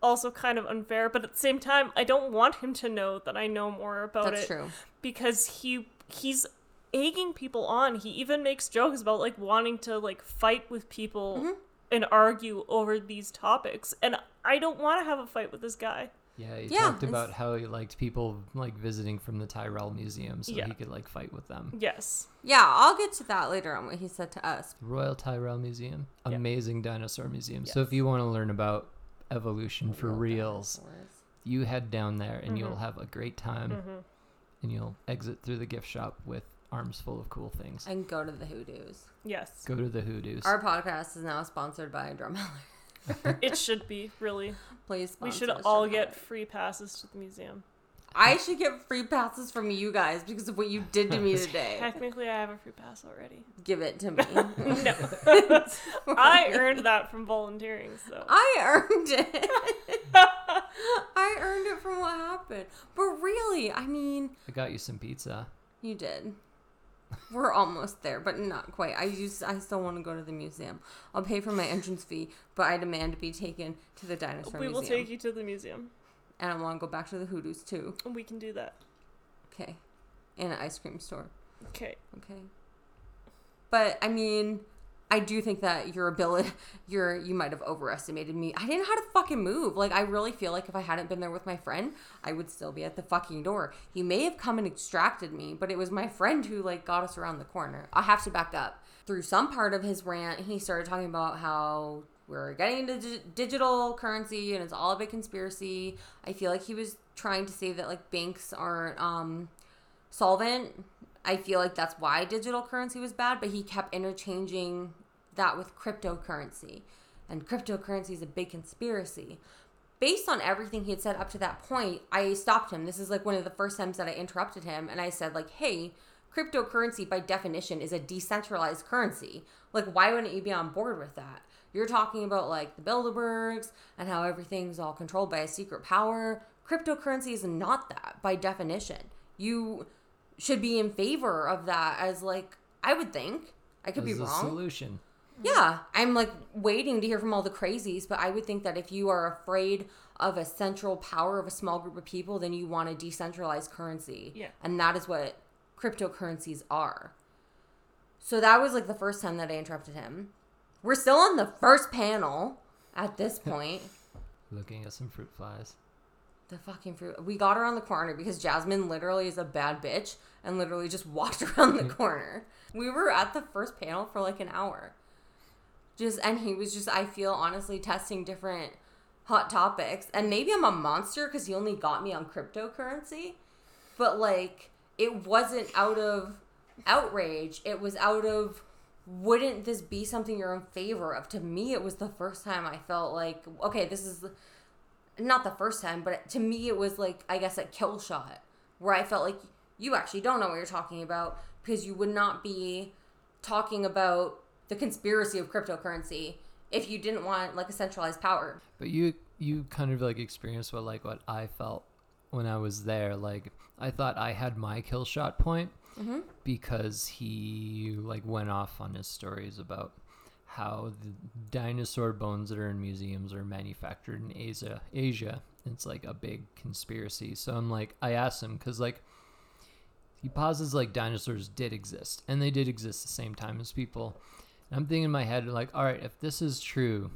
Speaker 3: also kind of unfair, but at the same time, I don't want him to know that I know more about it.
Speaker 1: That's
Speaker 3: it
Speaker 1: true.
Speaker 3: because he he's egging people on. He even makes jokes about like wanting to like fight with people
Speaker 1: Mm-hmm.
Speaker 3: and argue over these topics. And I don't want to have a fight with this guy.
Speaker 2: Yeah, he
Speaker 1: Yeah,
Speaker 2: talked about how he liked people like visiting from the Tyrrell Museum so
Speaker 3: Yeah.
Speaker 2: he could like fight with them.
Speaker 3: Yes.
Speaker 1: Yeah, I'll get to that later on what he said to us.
Speaker 2: Royal Tyrrell Museum,
Speaker 3: Yeah.
Speaker 2: amazing dinosaur museum. So if you want to learn about evolution for reals,
Speaker 1: Dinosaurs.
Speaker 2: you head down there and you'll
Speaker 3: Mhm.
Speaker 2: have a great time
Speaker 3: Mhm.
Speaker 2: and you'll exit through the gift shop with arms full of cool things.
Speaker 1: And go to the hoodoos.
Speaker 3: Yes.
Speaker 2: Go to the hoodoos.
Speaker 1: Our podcast is now sponsored by Drumheller.
Speaker 3: It should be, really.
Speaker 1: Please
Speaker 3: We should all
Speaker 1: Drumheller.
Speaker 3: get free passes to the museum.
Speaker 1: I should get free passes from you guys because of what you did to me today.
Speaker 3: Technically, I have a free pass already.
Speaker 1: Give it to me.
Speaker 3: No. I earned that from volunteering, so.
Speaker 1: I earned it. I earned it from what happened. But really, I mean,
Speaker 2: I got you some pizza.
Speaker 1: you did. We're almost there, but not quite. I just, I still want to go to the museum. I'll pay for my entrance fee, but I demand to be taken to the dinosaur
Speaker 3: We
Speaker 1: museum.
Speaker 3: will take you to the museum.
Speaker 1: and I want to go back to the hoodoos too.
Speaker 3: We can do that.
Speaker 1: Okay, and an ice cream store.
Speaker 3: Okay.
Speaker 1: Okay. But I mean, I do think that your ability, your you might have overestimated me. I didn't know how to fucking move. Like I really feel like if I hadn't been there with my friend, I would still be at the fucking door. He may have come and extracted me, but it was my friend who like got us around the corner. I have to back up. Through some part of his rant, he started talking about how we're getting into di- digital currency and it's all a big conspiracy. I feel like he was trying to say that like banks aren't um solvent. I feel like that's why digital currency was bad, but he kept interchanging that with cryptocurrency. And cryptocurrency is a big conspiracy. Based on everything he had said up to that point, I stopped him. This is like one of the first times that I interrupted him and I said like, "Hey, cryptocurrency by definition is a decentralized currency. Like why wouldn't you be on board with that?" You're talking about like the Bilderbergs and how everything's all controlled by a secret power. Cryptocurrency is not that by definition. You should be in favor of that as like I would think. I could
Speaker 2: As
Speaker 1: be
Speaker 2: a
Speaker 1: wrong.
Speaker 2: solution.
Speaker 1: Yeah, I'm like waiting to hear from all the crazies, but I would think that if you are afraid of a central power of a small group of people, then you want a decentralized currency.
Speaker 3: Yeah.
Speaker 1: And that is what cryptocurrencies are. So that was like the first time that I interrupted him. We're still on the first panel at this point.
Speaker 2: Looking at some fruit flies.
Speaker 1: The fucking fruit. We got around the corner because Jasmine literally is a bad bitch and literally just walked around the mm-hmm. corner. We were at the first panel for like an hour. Just and he was just I feel honestly testing different hot topics. And maybe I'm a monster cuz he only got me on cryptocurrency. But like it wasn't out of outrage. It was out of wouldn't this be something you're in favor of? To me it was the first time I felt like okay, this is not the first time, but to me it was like I guess a kill shot where I felt like you actually don't know what you're talking about because you would not be talking about the conspiracy of cryptocurrency if you didn't want like a centralized power.
Speaker 2: But you you kind of like experienced what like what I felt when I was there. Like I thought I had my kill shot point
Speaker 1: Mm-hmm.
Speaker 2: because he like went off on his stories about how the dinosaur bones that are in museums are manufactured in Asia. Asia. It's like a big conspiracy. So I'm like, I asked him because like he pauses like dinosaurs did exist and they did exist the same time as people. And I'm thinking in my head like, all right, if this is true,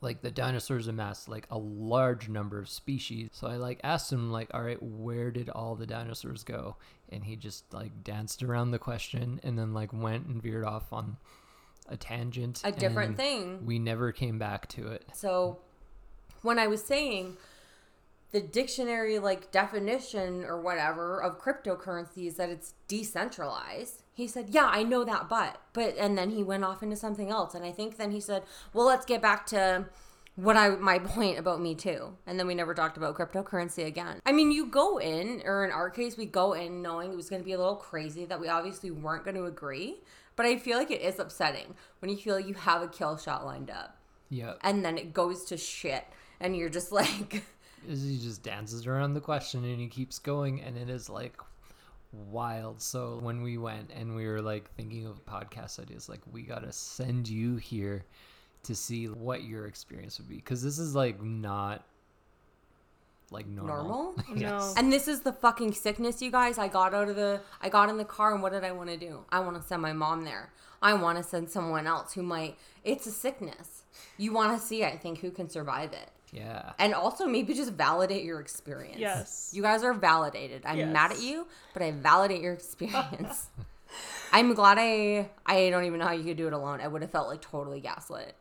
Speaker 2: like the dinosaurs amassed like a large number of species. So I like asked him like, all right, where did all the dinosaurs go? And he just like danced around the question and then like went and veered off on a tangent.
Speaker 1: A different thing.
Speaker 2: We never came back to it.
Speaker 1: So when I was saying the dictionary like definition or whatever of cryptocurrency is that it's decentralized. He said, "Yeah, I know that, but but and then he went off into something else and I think then he said, "Well, let's get back to what I my point about me too." And then we never talked about cryptocurrency again. I mean, you go in or in our case we go in knowing it was going to be a little crazy that we obviously weren't going to agree, but I feel like it is upsetting when you feel like you have a kill shot lined up
Speaker 2: Yeah.
Speaker 1: and then it goes to shit and you're just like
Speaker 2: He just dances around the question and he keeps going and it is like wild. So when we went and we were like thinking of podcast ideas, like we gotta send you here to see what your experience would be because this is like not like normal.
Speaker 1: normal?
Speaker 3: No.
Speaker 1: and this is the fucking sickness you guys. I got out of the i got in the car and what did i want to do? I want to send my mom there. I want to send someone else who might it's a sickness. You want to see i think who can survive it.
Speaker 2: Yeah.
Speaker 1: and also maybe just validate your experience.
Speaker 3: Yes.
Speaker 1: you guys are validated. I'm
Speaker 3: Yes.
Speaker 1: mad at you but i validate your experience. I'm glad i i don't even know how you could do it alone. I would have felt like totally gaslit.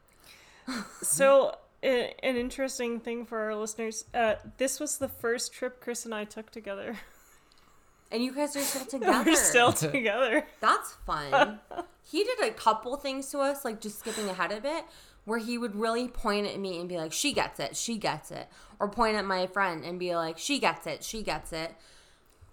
Speaker 3: So, a- an interesting thing for our listeners uh, this was the first trip Chris and I took together.
Speaker 1: and you guys are still together
Speaker 3: We're still together.
Speaker 1: That's fun. he did a couple things to us, like just skipping ahead a bit, where he would really point at me and be like, she gets it, she gets it. Or point at my friend and be like, she gets it, she gets it.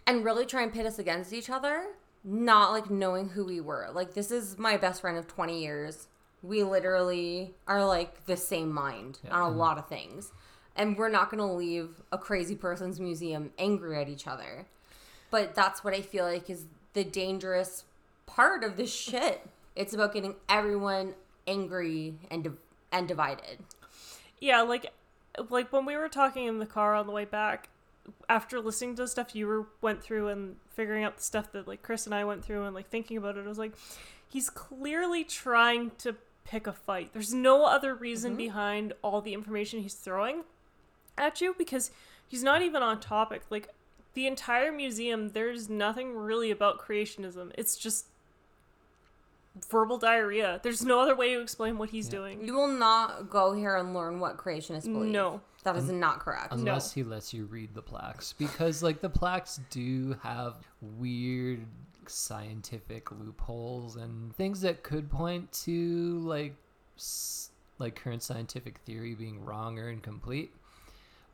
Speaker 1: And really try and pit us against each other, not like knowing who we were. Like, this is my best friend of 20 years. We literally are like the same mind on a mm-hmm. lot of things. And we're not going to leave a crazy person's museum angry at each other. But that's what I feel like is the dangerous part of this shit. It's about getting everyone angry and and divided.
Speaker 3: Yeah, like like when we were talking in the car on the way back, after listening to the stuff you were went through and figuring out the stuff that like Chris and I went through and like thinking about it, I was like, he's clearly trying to pick a fight. There's no other reason mm-hmm. behind all the information he's throwing at you because he's not even on topic. Like the entire museum, there's nothing really about creationism. It's just verbal diarrhea. There's no other way to explain what he's doing.
Speaker 1: You will not go here and learn what creationists believe.
Speaker 3: No.
Speaker 1: That is not correct.
Speaker 2: unless he lets you read the plaques because like the plaques do have weird scientific loopholes and things that could point to like like current scientific theory being wrong or incomplete.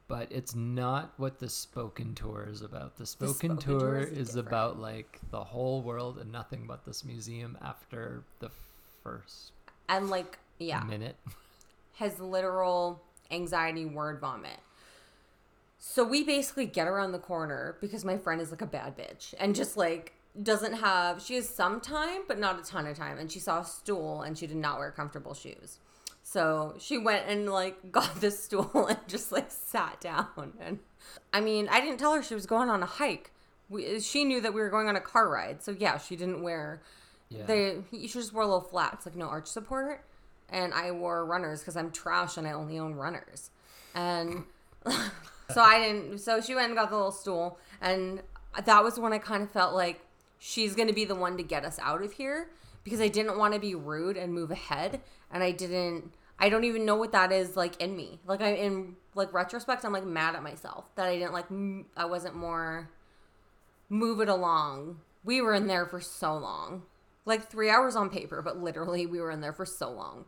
Speaker 2: But it's not what the spoken tour is about. The spoken,
Speaker 1: Spoken
Speaker 2: tour,
Speaker 1: Tour is
Speaker 2: is about like the whole world and nothing but this museum after the first
Speaker 1: and like, yeah,
Speaker 2: minute.
Speaker 1: Has literal anxiety word vomit. So we basically get around the corner because my friend is like a bad bitch and just like doesn't have she has some time but not a ton of time and she saw a stool and she did not wear comfortable shoes. So she went and like got the stool and just like sat down and I mean, I didn't tell her she was going on a hike. We, she knew that we were going on a car ride. So yeah, she didn't wear
Speaker 2: yeah
Speaker 1: they you should just wear little flats, like no arch support. And I wore runners because I'm trash and I only own runners. And so I didn't. So she went and got the little stool, and that was when I kind of felt like she's gonna be the one to get us out of here because I didn't want to be rude and move ahead, and I didn't. I don't even know what that is like in me. Like I in like retrospect, I'm like mad at myself that I didn't like. m- I wasn't more move it along. We were in there for so long. Like three hours on paper, but literally we were in there for so long.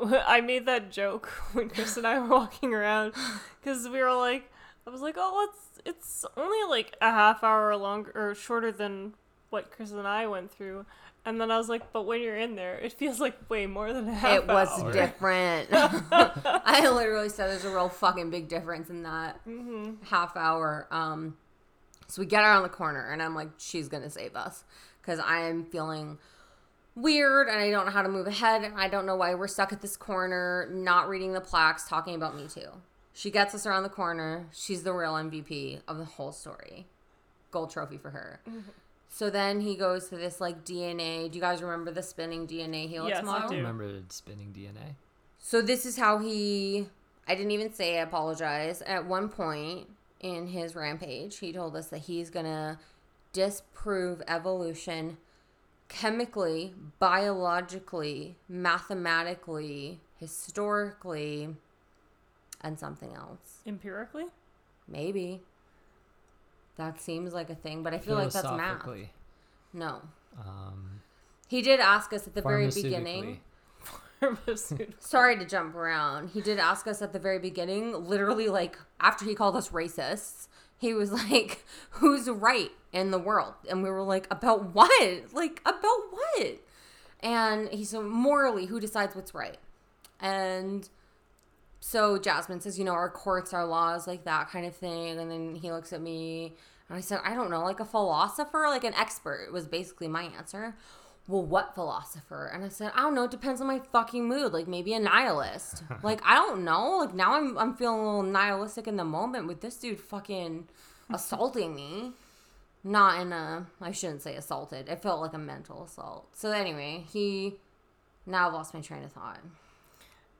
Speaker 3: I made that joke when Chris and I were walking around because we were like, I was like, oh, it's it's only like a half hour longer or shorter than what Chris and I went through. And then I was like, but when you're in there, it feels like way more than a half hour.
Speaker 1: it was
Speaker 3: hour.
Speaker 1: different. I literally said there's a real fucking big difference in that half hour. Um, so we get around the corner, and I'm like, she's gonna save us because I am feeling weird, and I don't know how to move ahead. and I don't know why we're stuck at this corner, not reading the plaques, talking about me too. She gets us around the corner. She's the real MVP of the whole story. Gold trophy for her. So then he goes to this like DNA. Do you guys remember the spinning DNA helix
Speaker 3: Yes, I
Speaker 1: model?
Speaker 2: I
Speaker 3: do.
Speaker 2: remember the spinning DNA.
Speaker 1: So this is how he I didn't even say I apologize. At one point in his rampage, he told us that he's going to disprove evolution chemically, biologically, mathematically, historically, and something else.
Speaker 3: Empirically?
Speaker 1: Maybe. That seems like a thing, but I feel like that's math. No.
Speaker 2: um,
Speaker 1: He did ask us at the very beginning. sorry to jump around. He did ask us at the very beginning, literally like after he called us racists, he was like, "Who's right in the world?" And we were like, "About what? Like about what?" And he said, "Morally, who decides what's right?" And so Jasmine says, "You know, our courts, our laws, like that kind of thing." And then he looks at me, and I said, "I don't know, like a philosopher, like an expert." Was basically my answer well, what philosopher? And I said, I don't know. It depends on my fucking mood. Like maybe a nihilist. like I don't know. Like now I'm I'm feeling a little nihilistic in the moment with this dude fucking assaulting me. Not in a I shouldn't say assaulted. It felt like a mental assault. So anyway, he now I've lost my train of thought.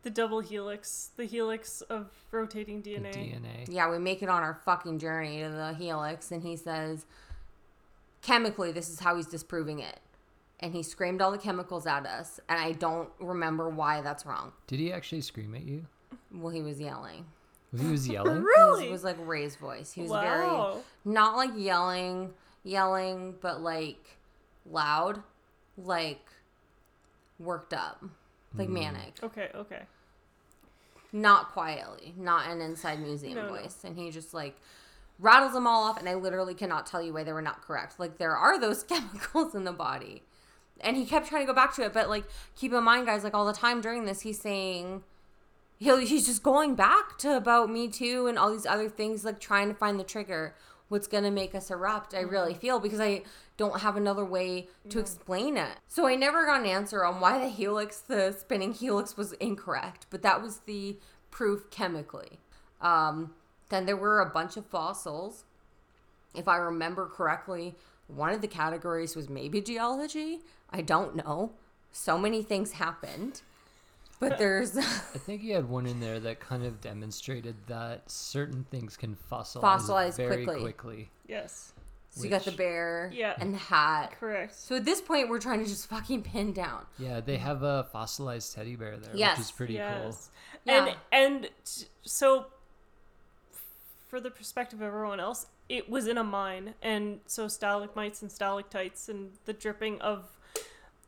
Speaker 3: The double helix, the helix of rotating DNA.
Speaker 2: DNA.
Speaker 1: Yeah, we make it on our fucking journey to the helix, and he says, chemically, this is how he's disproving it. And he screamed all the chemicals at us, and I don't remember why that's wrong.
Speaker 2: Did he actually scream at you?
Speaker 1: Well, he was yelling.
Speaker 2: He was yelling.
Speaker 3: Really?
Speaker 1: It was like Ray's voice. He was
Speaker 3: wow.
Speaker 1: very not like yelling, yelling, but like loud, like worked up, like
Speaker 2: Hmm.
Speaker 1: manic.
Speaker 3: Okay, okay.
Speaker 1: Not quietly, not an inside museum
Speaker 3: No, no.
Speaker 1: voice. And he just like rattles them all off, and I literally cannot tell you why they were not correct. Like there are those chemicals in the body. And he kept trying to go back to it, but like keep in mind, guys, like all the time during this, he's saying he'll he's just going back to about me too and all these other things, like trying to find the trigger. What's gonna make us erupt? I really feel because I don't have another way to explain it. So I never got an answer on why the helix, the spinning helix, was incorrect, but that was the proof chemically. Um, then there were a bunch of fossils. If I remember correctly, one of the categories was maybe geology. I don't know. So many things happened. But there's
Speaker 2: I think you had one in there that kind of demonstrated that certain things can fossilize,
Speaker 1: Fossilize
Speaker 2: very
Speaker 1: quickly.
Speaker 2: quickly.
Speaker 3: Yes.
Speaker 1: So you got the bear
Speaker 3: Yeah.
Speaker 1: and the hat.
Speaker 3: Correct.
Speaker 1: So at this point, we're trying to just fucking pin down.
Speaker 2: Yeah, they have a fossilized teddy bear there,
Speaker 1: Yes.
Speaker 2: which is pretty
Speaker 3: cool.
Speaker 1: Yeah.
Speaker 3: And and t- so for the perspective of everyone else, it was in a mine, and so stalagmites and stalactites and the dripping of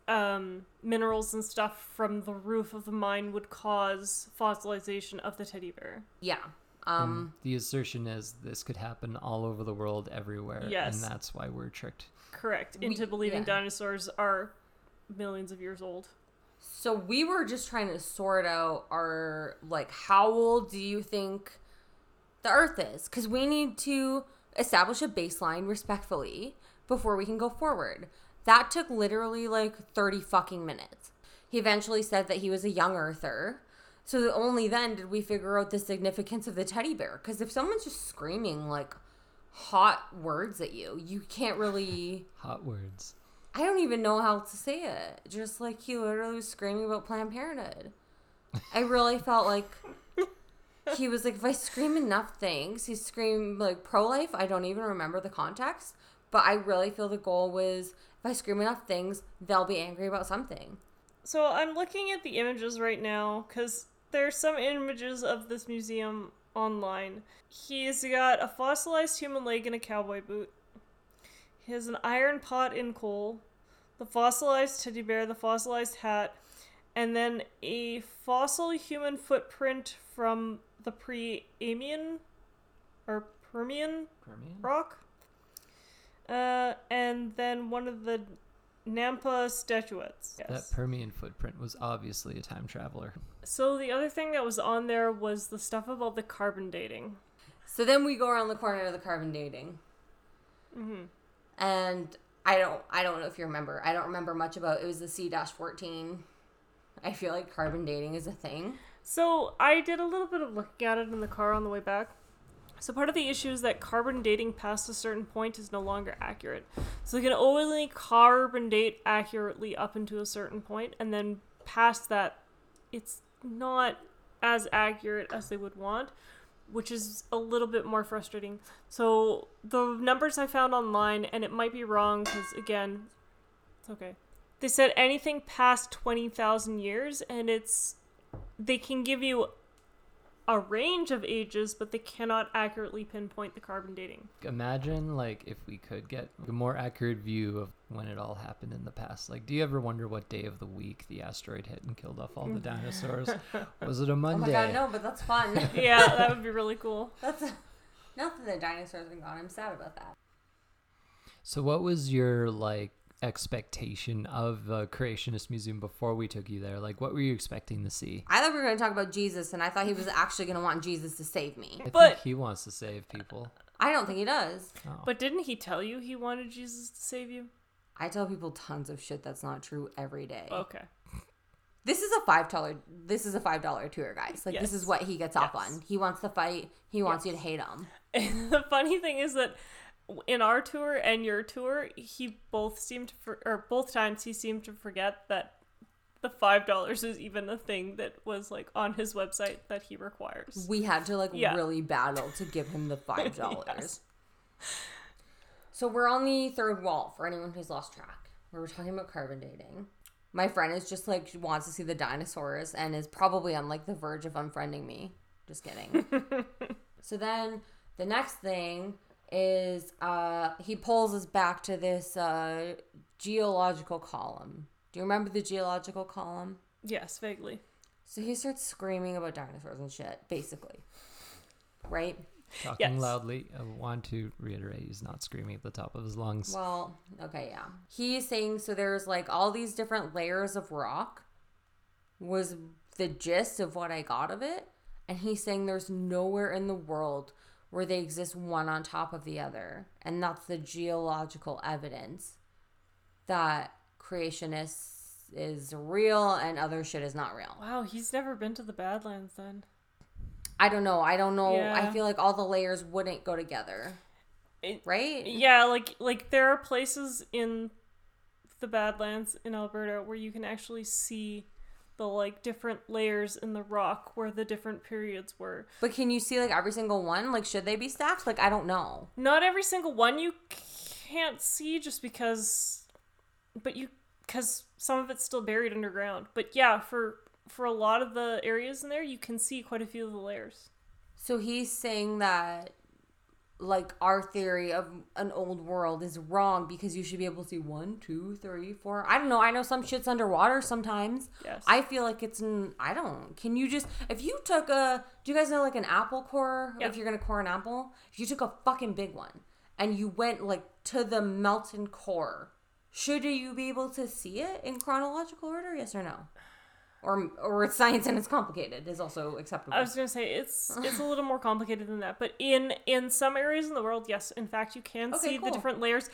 Speaker 3: um, minerals and stuff from the roof of the mine would cause fossilization of the teddy bear.
Speaker 1: Yeah.
Speaker 2: cool.
Speaker 1: Um.
Speaker 2: the assertion is this could happen all over the world, everywhere,
Speaker 3: Yes.
Speaker 2: and that's why we're tricked.
Speaker 3: Correct.
Speaker 1: We-
Speaker 3: Into believing
Speaker 1: yeah.
Speaker 3: dinosaurs are millions of years old.
Speaker 1: So we were just trying to sort out our like how old do you think the Earth is? Because we need to establish a baseline respectfully before we can go forward. That took literally like thirty fucking minutes. He eventually said that he was a young Earther. So only then did we figure out the significance of the teddy bear. Because if someone's just screaming like hot words at you, you can't really.
Speaker 2: Hot words.
Speaker 1: I don't even know how to say it. Just like he literally was screaming about Planned Parenthood. I really felt like he was like, if I scream enough things, he screamed like pro life. I don't even remember the context, but I really feel the goal was if I scream enough things, they'll be angry about something.
Speaker 3: So I'm looking at the images right now because there's some images of this museum online. He's got a fossilized human leg in a cowboy boot. He has an iron pot in coal, the fossilized teddy bear, the fossilized hat, and then a fossil human footprint from the pre-Amian or Permian
Speaker 2: Permian?
Speaker 3: rock. Uh, and then one of the Nampa statuettes.
Speaker 2: That Permian footprint was obviously a time traveler.
Speaker 3: So the other thing that was on there was the stuff about the carbon dating.
Speaker 1: So then we go around the corner of the carbon dating.
Speaker 3: hmm
Speaker 1: And I don't I don't know if you remember. I don't remember much about it was the C fourteen. I feel like carbon dating is a thing.
Speaker 3: So I did a little bit of looking at it in the car on the way back. So part of the issue is that carbon dating past a certain point is no longer accurate. So they can only carbon date accurately up into a certain point, and then past that, it's not as accurate as they would want, which is a little bit more frustrating. So the numbers I found online, and it might be wrong because again, it's okay. They said anything past twenty thousand years, and it's they can give you a range of ages, but they cannot accurately pinpoint the carbon dating.
Speaker 2: Imagine like if we could get a more accurate view of when it all happened in the past. Like, do you ever wonder what day of the week the asteroid hit and killed off all the mm. dinosaurs? Was it a Monday?
Speaker 1: Oh
Speaker 2: Monday?
Speaker 1: my god, no, but that's fun.
Speaker 3: Yeah, that would be really cool.
Speaker 1: that's not that the dinosaurs are gone. I'm sad about that.
Speaker 2: So, what was your like expectation of the Creationist Museum before we took you there? Like, what were you expecting to see?
Speaker 1: I thought we were going to talk about Jesus, and I thought he was actually going to want Jesus to save me.
Speaker 2: I
Speaker 3: But-
Speaker 2: think he wants to save people.
Speaker 1: I don't think he does.
Speaker 2: Oh.
Speaker 3: But didn't he tell you he wanted Jesus to save you?
Speaker 1: I tell people tons of shit that's not true every day.
Speaker 3: Okay.
Speaker 1: This is a five dollar. This is a five dollar tour, guys. Like this is what he gets off
Speaker 3: Yes.
Speaker 1: on. He wants to fight. He wants you to hate him.
Speaker 3: And the funny thing is that in our tour and your tour, he both seemed to, for, or both times he seemed to forget that the five dollars is even a thing that was like on his website that he requires.
Speaker 1: We had to like
Speaker 3: Yeah.
Speaker 1: really battle to give him the five dollars.
Speaker 3: Yes.
Speaker 1: So we're on the third wall for anyone who's lost track. We're talking about carbon dating. My friend is just like she wants to see the dinosaurs and is probably on like the verge of unfriending me. Just kidding. so then the next thing is uh he pulls us back to this uh geological column. Do you remember the geological column?
Speaker 3: Yes, vaguely.
Speaker 1: So he starts screaming about dinosaurs and shit, basically. Right?
Speaker 2: Talking
Speaker 3: Yes.
Speaker 2: loudly. I want to reiterate he's not screaming at the top of his lungs.
Speaker 1: Well, okay, yeah. He's saying so there's like all these different layers of rock was the gist of what I got of it. And he's saying there's nowhere in the world where they exist one on top of the other. And that's the geological evidence that creationists is real and other shit is not real.
Speaker 3: Wow, he's never been to the Badlands then.
Speaker 1: I don't know. I don't know. I feel like all the layers wouldn't go together.
Speaker 3: It-
Speaker 1: right?
Speaker 3: Yeah, like like there are places in the Badlands in Alberta where you can actually see the like different layers in the rock where the different periods were.
Speaker 1: But can you see like every single one? Like, should they be stacked? Like, I don't know.
Speaker 3: Not every single one you can't see just because, but you because some of it's still buried underground. But yeah, for for a lot of the areas in there, you can see quite a few of the layers.
Speaker 1: So he's saying that like our theory of an old world is wrong because you should be able to see one, two, three, four. I don't know. I know some shit's underwater sometimes.
Speaker 3: Yes.
Speaker 1: I feel like it's I don't. Can you just if you took a do you guys know like an apple core?
Speaker 3: Yeah.
Speaker 1: If you're gonna core an apple, if you took a fucking big one and you went like to the melted core, should you be able to see it in chronological order? Yes or no? Or or it's science and it's complicated is also acceptable.
Speaker 3: I was gonna say it's it's a little more complicated than that, but in in some areas in the world, yes, in fact, you can
Speaker 1: Okay,
Speaker 3: see
Speaker 1: cool.
Speaker 3: the different layers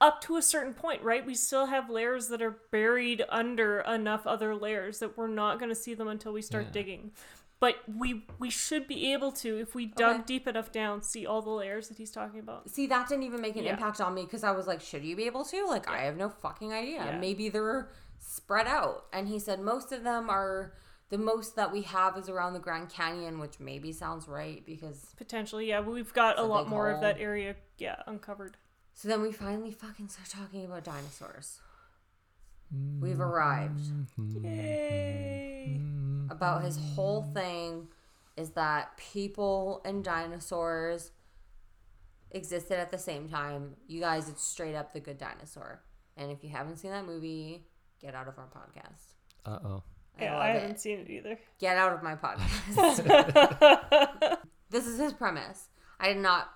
Speaker 3: up to a certain point, right? We still have layers that are buried under enough other layers that we're not gonna see them until we start
Speaker 2: Yeah.
Speaker 3: digging. But we we should be able to, if we dug
Speaker 1: Okay.
Speaker 3: deep enough down, see all the layers that he's talking about.
Speaker 1: See, that didn't even make an
Speaker 3: Yeah.
Speaker 1: impact on me because I was like, should you be able to? Like, I have no fucking idea.
Speaker 3: Yeah.
Speaker 1: Maybe they're spread out. And he said most of them are the most that we have is around the Grand Canyon, which maybe sounds right because.
Speaker 3: Potentially, yeah, we've got a
Speaker 1: a
Speaker 3: lot
Speaker 1: big
Speaker 3: more of that area, yeah, uncovered.
Speaker 1: So then we finally fucking start talking about dinosaurs. Mm-hmm. We've arrived.
Speaker 3: Yay!
Speaker 1: About his whole thing is that people and dinosaurs existed at the same time. You guys, it's straight up the good dinosaur. And if you haven't seen that movie, get out of our podcast.
Speaker 2: Uh oh.
Speaker 1: I
Speaker 3: Yeah, I haven't seen it either.
Speaker 1: Get out of my podcast. this is his premise. I did not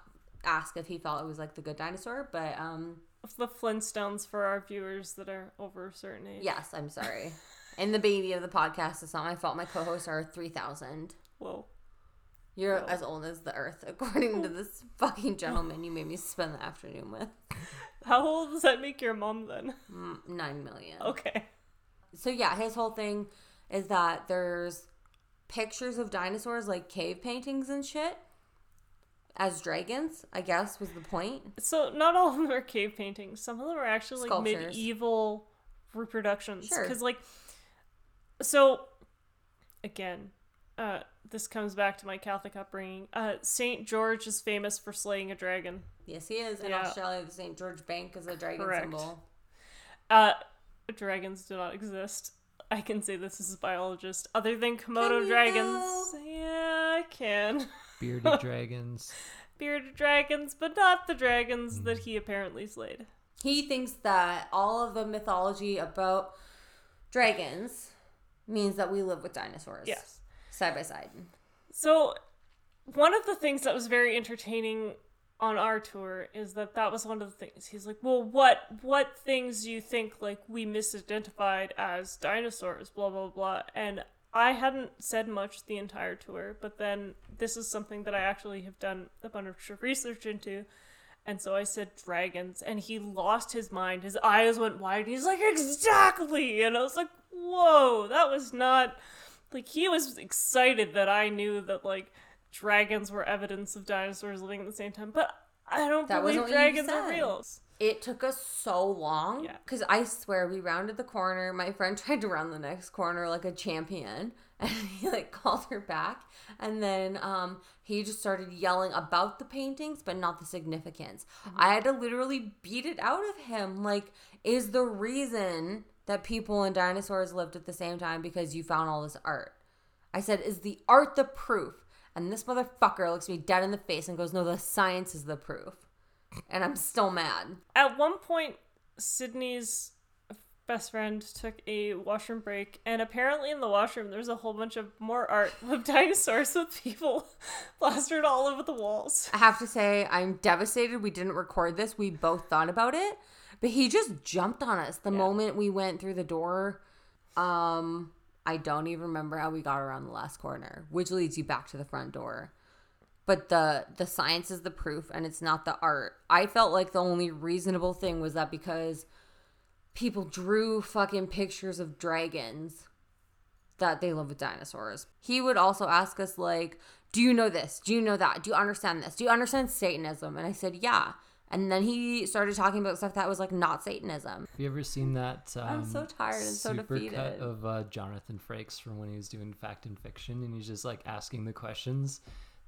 Speaker 1: ask if he felt it was like the good dinosaur, but um
Speaker 3: The Flintstones for our viewers that are over a certain age.
Speaker 1: yes, I'm sorry. And the baby of the podcast, it's not my fault. My co-hosts are 3,000.
Speaker 3: Whoa.
Speaker 1: You're
Speaker 3: Oh.
Speaker 1: as old as the earth, according to this fucking gentleman you made me spend the afternoon with.
Speaker 3: How old does that make your mom then?
Speaker 1: Mm, Nine million.
Speaker 3: Okay.
Speaker 1: So yeah, his whole thing is that there's pictures of dinosaurs, like cave paintings and shit, as dragons. I guess was the point.
Speaker 3: So not all of them are cave paintings. Some of them are actually like
Speaker 1: Sculptures.
Speaker 3: medieval reproductions.
Speaker 1: Sure.
Speaker 3: Because like, so again, uh, this comes back to my Catholic upbringing. Uh, Saint George is famous for slaying a dragon.
Speaker 1: Yes, he is. In
Speaker 3: Yeah.
Speaker 1: Australia, the St. George Bank is a dragon
Speaker 3: Correct.
Speaker 1: symbol.
Speaker 3: Uh, dragons do not exist. I can say this as a biologist. Other than Komodo
Speaker 1: Can you
Speaker 3: dragons, yeah, I can.
Speaker 2: Bearded dragons.
Speaker 3: Bearded dragons, but not the dragons that he apparently slayed.
Speaker 1: He thinks that all of the mythology about dragons means that we live with dinosaurs.
Speaker 3: Yes.
Speaker 1: Side by side.
Speaker 3: So, one of the things that was very entertaining on our tour is that that was one of the things. He's like, "Well, what what things do you think like we misidentified as dinosaurs?" Blah blah blah. And I hadn't said much the entire tour, but then this is something that I actually have done a bunch of research into. And so I said dragons, and he lost his mind. His eyes went wide. He's like, exactly. And I was like, whoa, that was not like he was excited that I knew that like dragons were evidence of dinosaurs living at the same time. But I don't
Speaker 1: That
Speaker 3: believe
Speaker 1: wasn't what you
Speaker 3: dragons are real.
Speaker 1: It took us so long.
Speaker 3: Yeah.
Speaker 1: Because I swear we rounded the corner. My friend tried to round the next corner like a champion. And he like called her back. And then um he just started yelling about the paintings, but not the significance.
Speaker 3: Mm-hmm.
Speaker 1: I had to literally beat it out of him. Like, is the reason that people and dinosaurs lived at the same time because you found all this art? I said, is the art the proof? And this motherfucker looks me dead in the face and goes, no, the science is the proof. And I'm still mad.
Speaker 3: At one point, Sydney's best friend took a washroom break, and apparently in the washroom there's a whole bunch of more art of dinosaurs with people plastered all over the walls.
Speaker 1: I have to say, I'm devastated we didn't record this. We both thought about it, but he just jumped on us the
Speaker 3: Yeah.
Speaker 1: moment we went through the door. Um, I don't even remember how we got around the last corner, which leads you back to the front door. But the the science is the proof, and it's not the art. I felt like the only reasonable thing was that because people drew fucking pictures of dragons that they live with dinosaurs. He would also ask us like, "Do you know this? Do you know that? Do you understand this? Do you understand Satanism?" And I said, "Yeah." And then he started talking about stuff that was like not Satanism.
Speaker 2: Have you ever seen that? Um,
Speaker 1: I'm so tired and so
Speaker 2: super
Speaker 1: defeated.
Speaker 2: cut of uh, Jonathan Frakes from when he was doing Fact and Fiction, and he's just like asking the questions.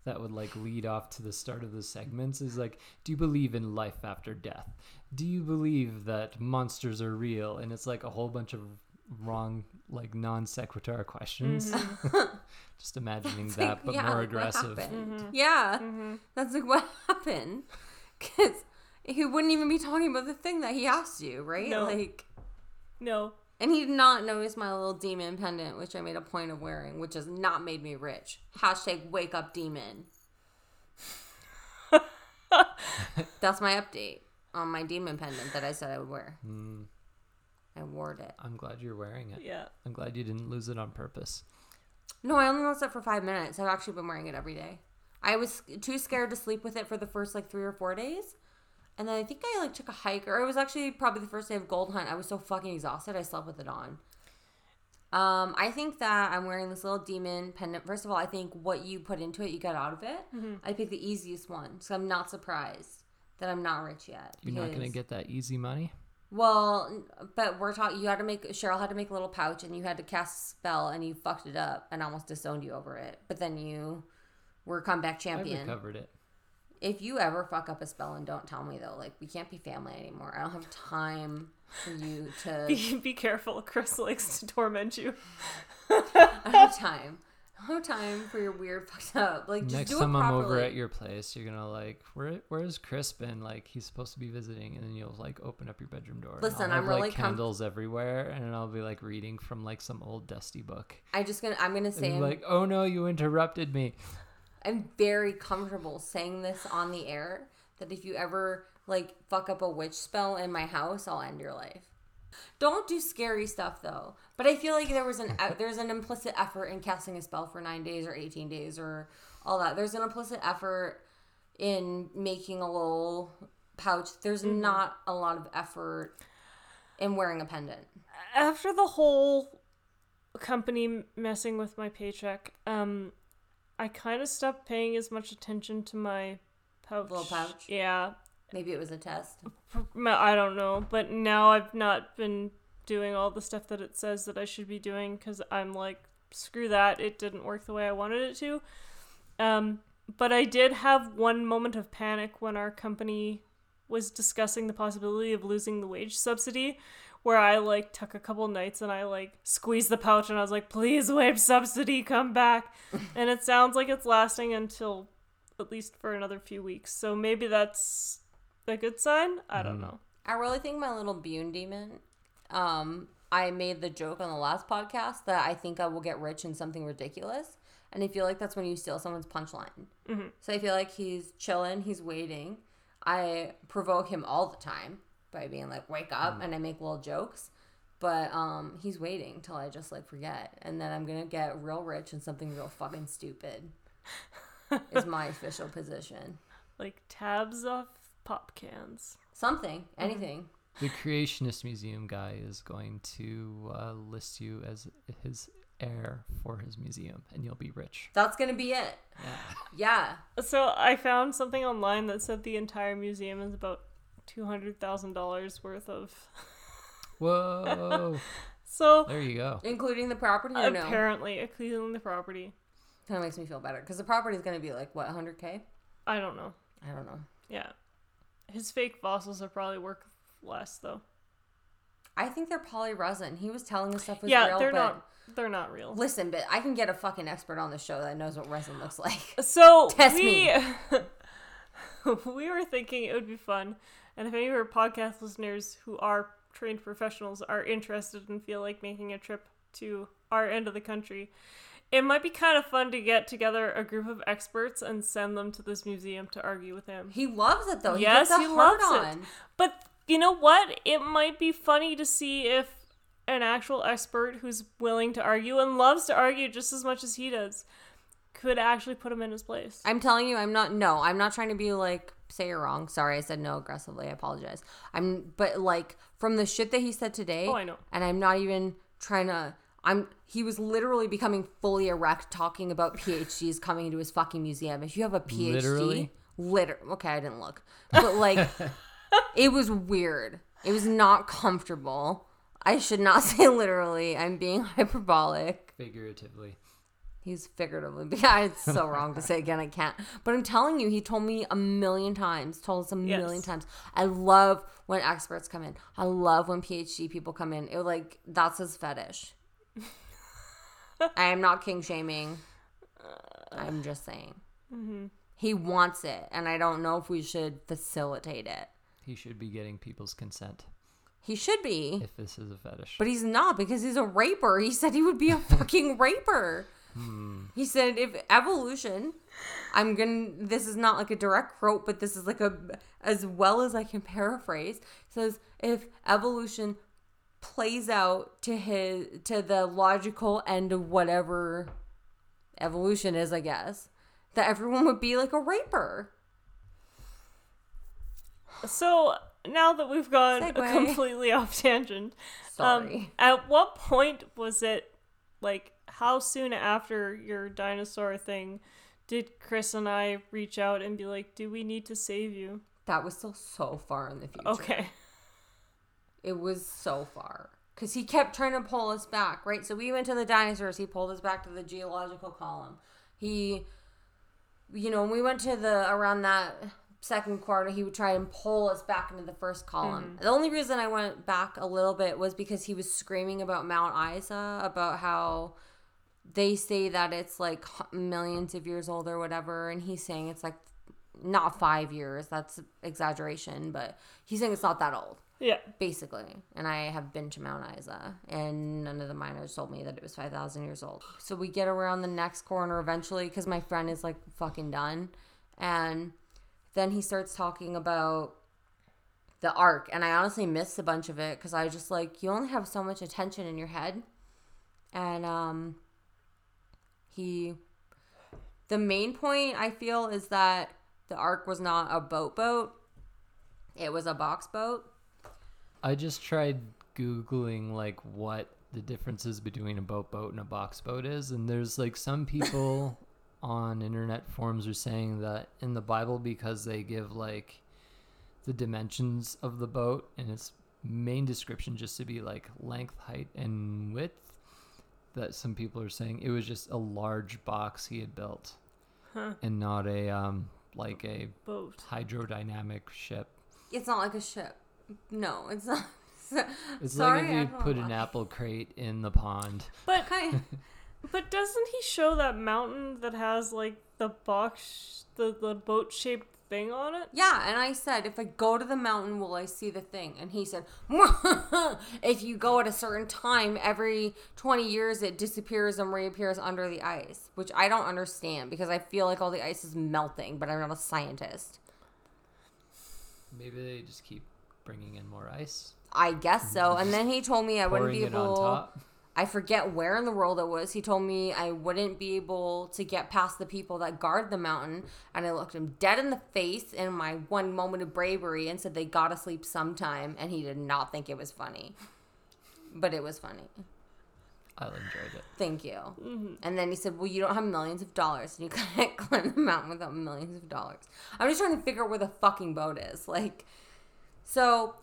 Speaker 2: that would like lead off to the start of the segments is like, do you believe in life after death? Do you believe that monsters are real? And it's like a whole bunch of wrong, like non sequitur questions. Just imagining
Speaker 1: It's
Speaker 2: that,
Speaker 1: like,
Speaker 2: but
Speaker 1: yeah,
Speaker 2: more
Speaker 1: like, what
Speaker 2: aggressive.
Speaker 1: happened? Yeah, that's like what happened. Because he wouldn't even be talking about the thing that he asked you, right?
Speaker 3: No.
Speaker 1: Like,
Speaker 3: No.
Speaker 1: and he did not notice my little demon pendant, which I made a point of wearing, which has not made me rich. Hashtag wake up demon. That's my update on my demon pendant that I said I would wear.
Speaker 2: Mm,
Speaker 1: I wore it.
Speaker 2: I'm glad you're wearing it.
Speaker 3: Yeah.
Speaker 2: I'm glad you didn't lose it on purpose.
Speaker 1: No, I only lost it for five minutes. I've actually been wearing it every day. I was too scared to sleep with it for the first like three or four days. And then I think I like took a hike, or it was actually probably the first day of Gold Hunt. I was so fucking exhausted, I slept with it on. Um, I think that I'm wearing this little demon pendant. First of all, I think what you put into it, you get out of it. I picked the easiest one, so I'm not surprised that I'm not rich yet.
Speaker 2: You're not gonna get that easy money.
Speaker 1: well, but we're talking. You had to make Cheryl had to make a little pouch, and you had to cast a spell, and you fucked it up, and almost disowned you over it. But then you were comeback
Speaker 2: I
Speaker 1: champion.
Speaker 2: recovered it.
Speaker 1: If you ever fuck up a spell and don't tell me though, like we can't be family anymore. I don't have time for you to.
Speaker 3: Be, be careful. Chris likes to torment you.
Speaker 1: I don't have time. No time for your weird fucked up. Like just
Speaker 2: Next
Speaker 1: do
Speaker 2: time
Speaker 1: it
Speaker 2: I'm over at your place, you're gonna like, where where's Chris been? Like he's supposed to be visiting, and then you'll like open up your bedroom door. and
Speaker 1: Listen,
Speaker 2: I'll
Speaker 1: I'm
Speaker 2: have,
Speaker 1: really
Speaker 2: like
Speaker 1: com-
Speaker 2: candles everywhere, and I'll be like reading from like some old dusty book.
Speaker 1: I just gonna. I'm gonna say. I'm,
Speaker 2: like, oh no, you interrupted me.
Speaker 1: I'm very comfortable saying this on the air. That if you ever like fuck up a witch spell in my house, I'll end your life. Don't do scary stuff though. But I feel like there was an there's an implicit effort in casting a spell for nine days or eighteen days or all that. There's an implicit effort in making a little pouch. There's not a lot of effort in wearing a pendant.
Speaker 3: After the whole company messing with my paycheck, um, I kind of stopped paying as much attention to my pouch.
Speaker 1: Little pouch?
Speaker 3: Yeah.
Speaker 1: Maybe it was a test.
Speaker 3: I don't know, but now I've not been doing all the stuff that it says that I should be doing because I'm like, screw that. It didn't work the way I wanted it to. Um, but I did have one moment of panic when our company was discussing the possibility of losing the wage subsidy, where I like took a couple nights and I like squeezed the pouch and I was like, please, wage subsidy, come back. and it sounds like it's lasting until at least for another few weeks. So maybe that's a good sign. I don't know.
Speaker 1: I really think my little Bune demon. Um, I made the joke on the last podcast that I think I will get rich in something ridiculous, and I feel like that's when you steal someone's punchline.
Speaker 3: Mm-hmm.
Speaker 1: So I feel like he's chilling, he's waiting. I provoke him all the time by being like, "Wake up," and I make little jokes. But um, he's waiting till I just like forget, and then I'm gonna get real rich in something real fucking stupid. is my official position.
Speaker 3: Like tabs off pop cans.
Speaker 1: Something, anything.
Speaker 2: The Creationist Museum guy is going to uh, list you as his heir for his museum, and you'll be rich.
Speaker 1: That's gonna be it.
Speaker 2: Yeah.
Speaker 1: Yeah.
Speaker 3: So I found something online that said the entire museum is about two hundred thousand dollars worth of.
Speaker 2: Whoa!
Speaker 3: So
Speaker 2: there you go.
Speaker 1: Including the property or no?
Speaker 3: apparently, cleaning the property.
Speaker 1: Kind of makes me feel better because the property is going to be like what 100k.
Speaker 3: I don't know.
Speaker 1: I don't know.
Speaker 3: Yeah, his fake fossils are probably worth less though.
Speaker 1: I think they're poly resin. He was telling us stuff was
Speaker 3: yeah,
Speaker 1: real,
Speaker 3: they're
Speaker 1: but
Speaker 3: not. They're not real.
Speaker 1: listen, but I can get a fucking expert on the show that knows what resin looks like.
Speaker 3: So
Speaker 1: Test
Speaker 3: we
Speaker 1: me.
Speaker 3: we were thinking it would be fun, and if any of our podcast listeners who are trained professionals are interested and feel like making a trip to our end of the country, it might be kind of fun to get together a group of experts and send them to this museum to argue with him.
Speaker 1: He loves it though.
Speaker 3: Yes,
Speaker 1: he, gets
Speaker 3: he loves it. But you know what? It might be funny to see if an actual expert who's willing to argue and loves to argue just as much as he does could actually put him in his place.
Speaker 1: I'm telling you, I'm not. No, I'm not trying to be like say you're wrong. Sorry, I said no aggressively. I apologize. I'm, but like from the shit that he said today.
Speaker 3: Oh, I know.
Speaker 1: And I'm not even trying to. I'm. He was literally becoming fully erect, talking about PhDs coming into his fucking museum. If you have a PhD,
Speaker 2: Literally?
Speaker 1: liter. Okay, I didn't look, but like, it was weird. It was not comfortable. I should not say literally. I'm being hyperbolic.
Speaker 2: Figuratively.
Speaker 1: He's figuratively. Yeah, it's so wrong to say again. I can't. But I'm telling you, he told me a million times. Told us a
Speaker 3: Yes.
Speaker 1: million times. I love when experts come in. I love when PhD people come in. It like that's his fetish. I am not kink shaming. I'm just saying. Mm-hmm. He wants it, and I don't know if we should facilitate it.
Speaker 2: He should be getting people's consent
Speaker 1: He should be,
Speaker 2: if this is a fetish.
Speaker 1: but he's not because he's a raper. He said he would be a fucking raper. He said if evolution, I'm gonna. This is not like a direct quote, but this is like a as well as I can paraphrase. Says if evolution plays out to his to the logical end of whatever evolution is, I guess that everyone would be like a raper.
Speaker 3: So now that we've gone
Speaker 1: Segue.
Speaker 3: completely off tangent, um,
Speaker 1: Sorry.
Speaker 3: at what point was it like? How soon after your dinosaur thing did Chris and I reach out and be like, "Do we need to save you?"
Speaker 1: that was still so far in the future.
Speaker 3: Okay.
Speaker 1: It was so far. Because he kept trying to pull us back, right? So we went to the dinosaurs. He pulled us back to the geological column. He, you know, when we went to the, around that second quarter, he would try and pull us back into the first column. Mm-hmm. The only reason I went back a little bit was because he was screaming about Mount Isa, about how they say that it's like millions of years old or whatever. And he's saying it's like not five years. That's exaggeration, but he's saying it's not that old
Speaker 3: Yeah.
Speaker 1: basically. And I have been to Mount Isa, and none of the miners told me that it was 5,000 years old. So we get around the next corner eventually because my friend is like fucking done. And then he starts talking about the ark. And I honestly missed a bunch of it because I just like, you only have so much attention in your head. And, um, he, the main point I feel is that the ark was not a boat boat. It was a box boat.
Speaker 2: I just tried googling like what the differences between a boat boat and a box boat is, and there's like some people on internet forums are saying that in the Bible because they give like the dimensions of the boat and its main description just to be like length, height, and width. That some people are saying it was just a large box he had built,
Speaker 3: Huh.
Speaker 2: and not a um like a
Speaker 3: Boat.
Speaker 2: hydrodynamic ship.
Speaker 1: It's not like a ship. No, it's not.
Speaker 2: It's
Speaker 1: Sorry,
Speaker 2: like if you put
Speaker 1: know.
Speaker 2: an apple crate in the pond.
Speaker 3: But
Speaker 1: Kind
Speaker 3: but doesn't he show that mountain that has like the box, the the boat shaped thing on it?
Speaker 1: yeah, and I said, if I go to the mountain, will I see the thing? And he said, if you go at a certain time, every 20 years it disappears and reappears under the ice, which I don't understand because I feel like all the ice is melting, but I'm not a scientist.
Speaker 2: Maybe they just keep bringing in more ice,
Speaker 1: I guess so. And then he told me I wouldn't be
Speaker 2: it on
Speaker 1: able.
Speaker 2: Top.
Speaker 1: I forget where in the world it was. He told me I wouldn't be able to get past the people that guard the mountain. And I looked him dead in the face in my one moment of bravery and said they gotta sleep sometime. And he did not think it was funny. But it was funny.
Speaker 2: I enjoyed it.
Speaker 1: Thank you. Mm-hmm. And then he said, Well, you don't have millions of dollars and you can't climb the mountain without millions of dollars. I'm just trying to figure out where the fucking boat is. Like, so,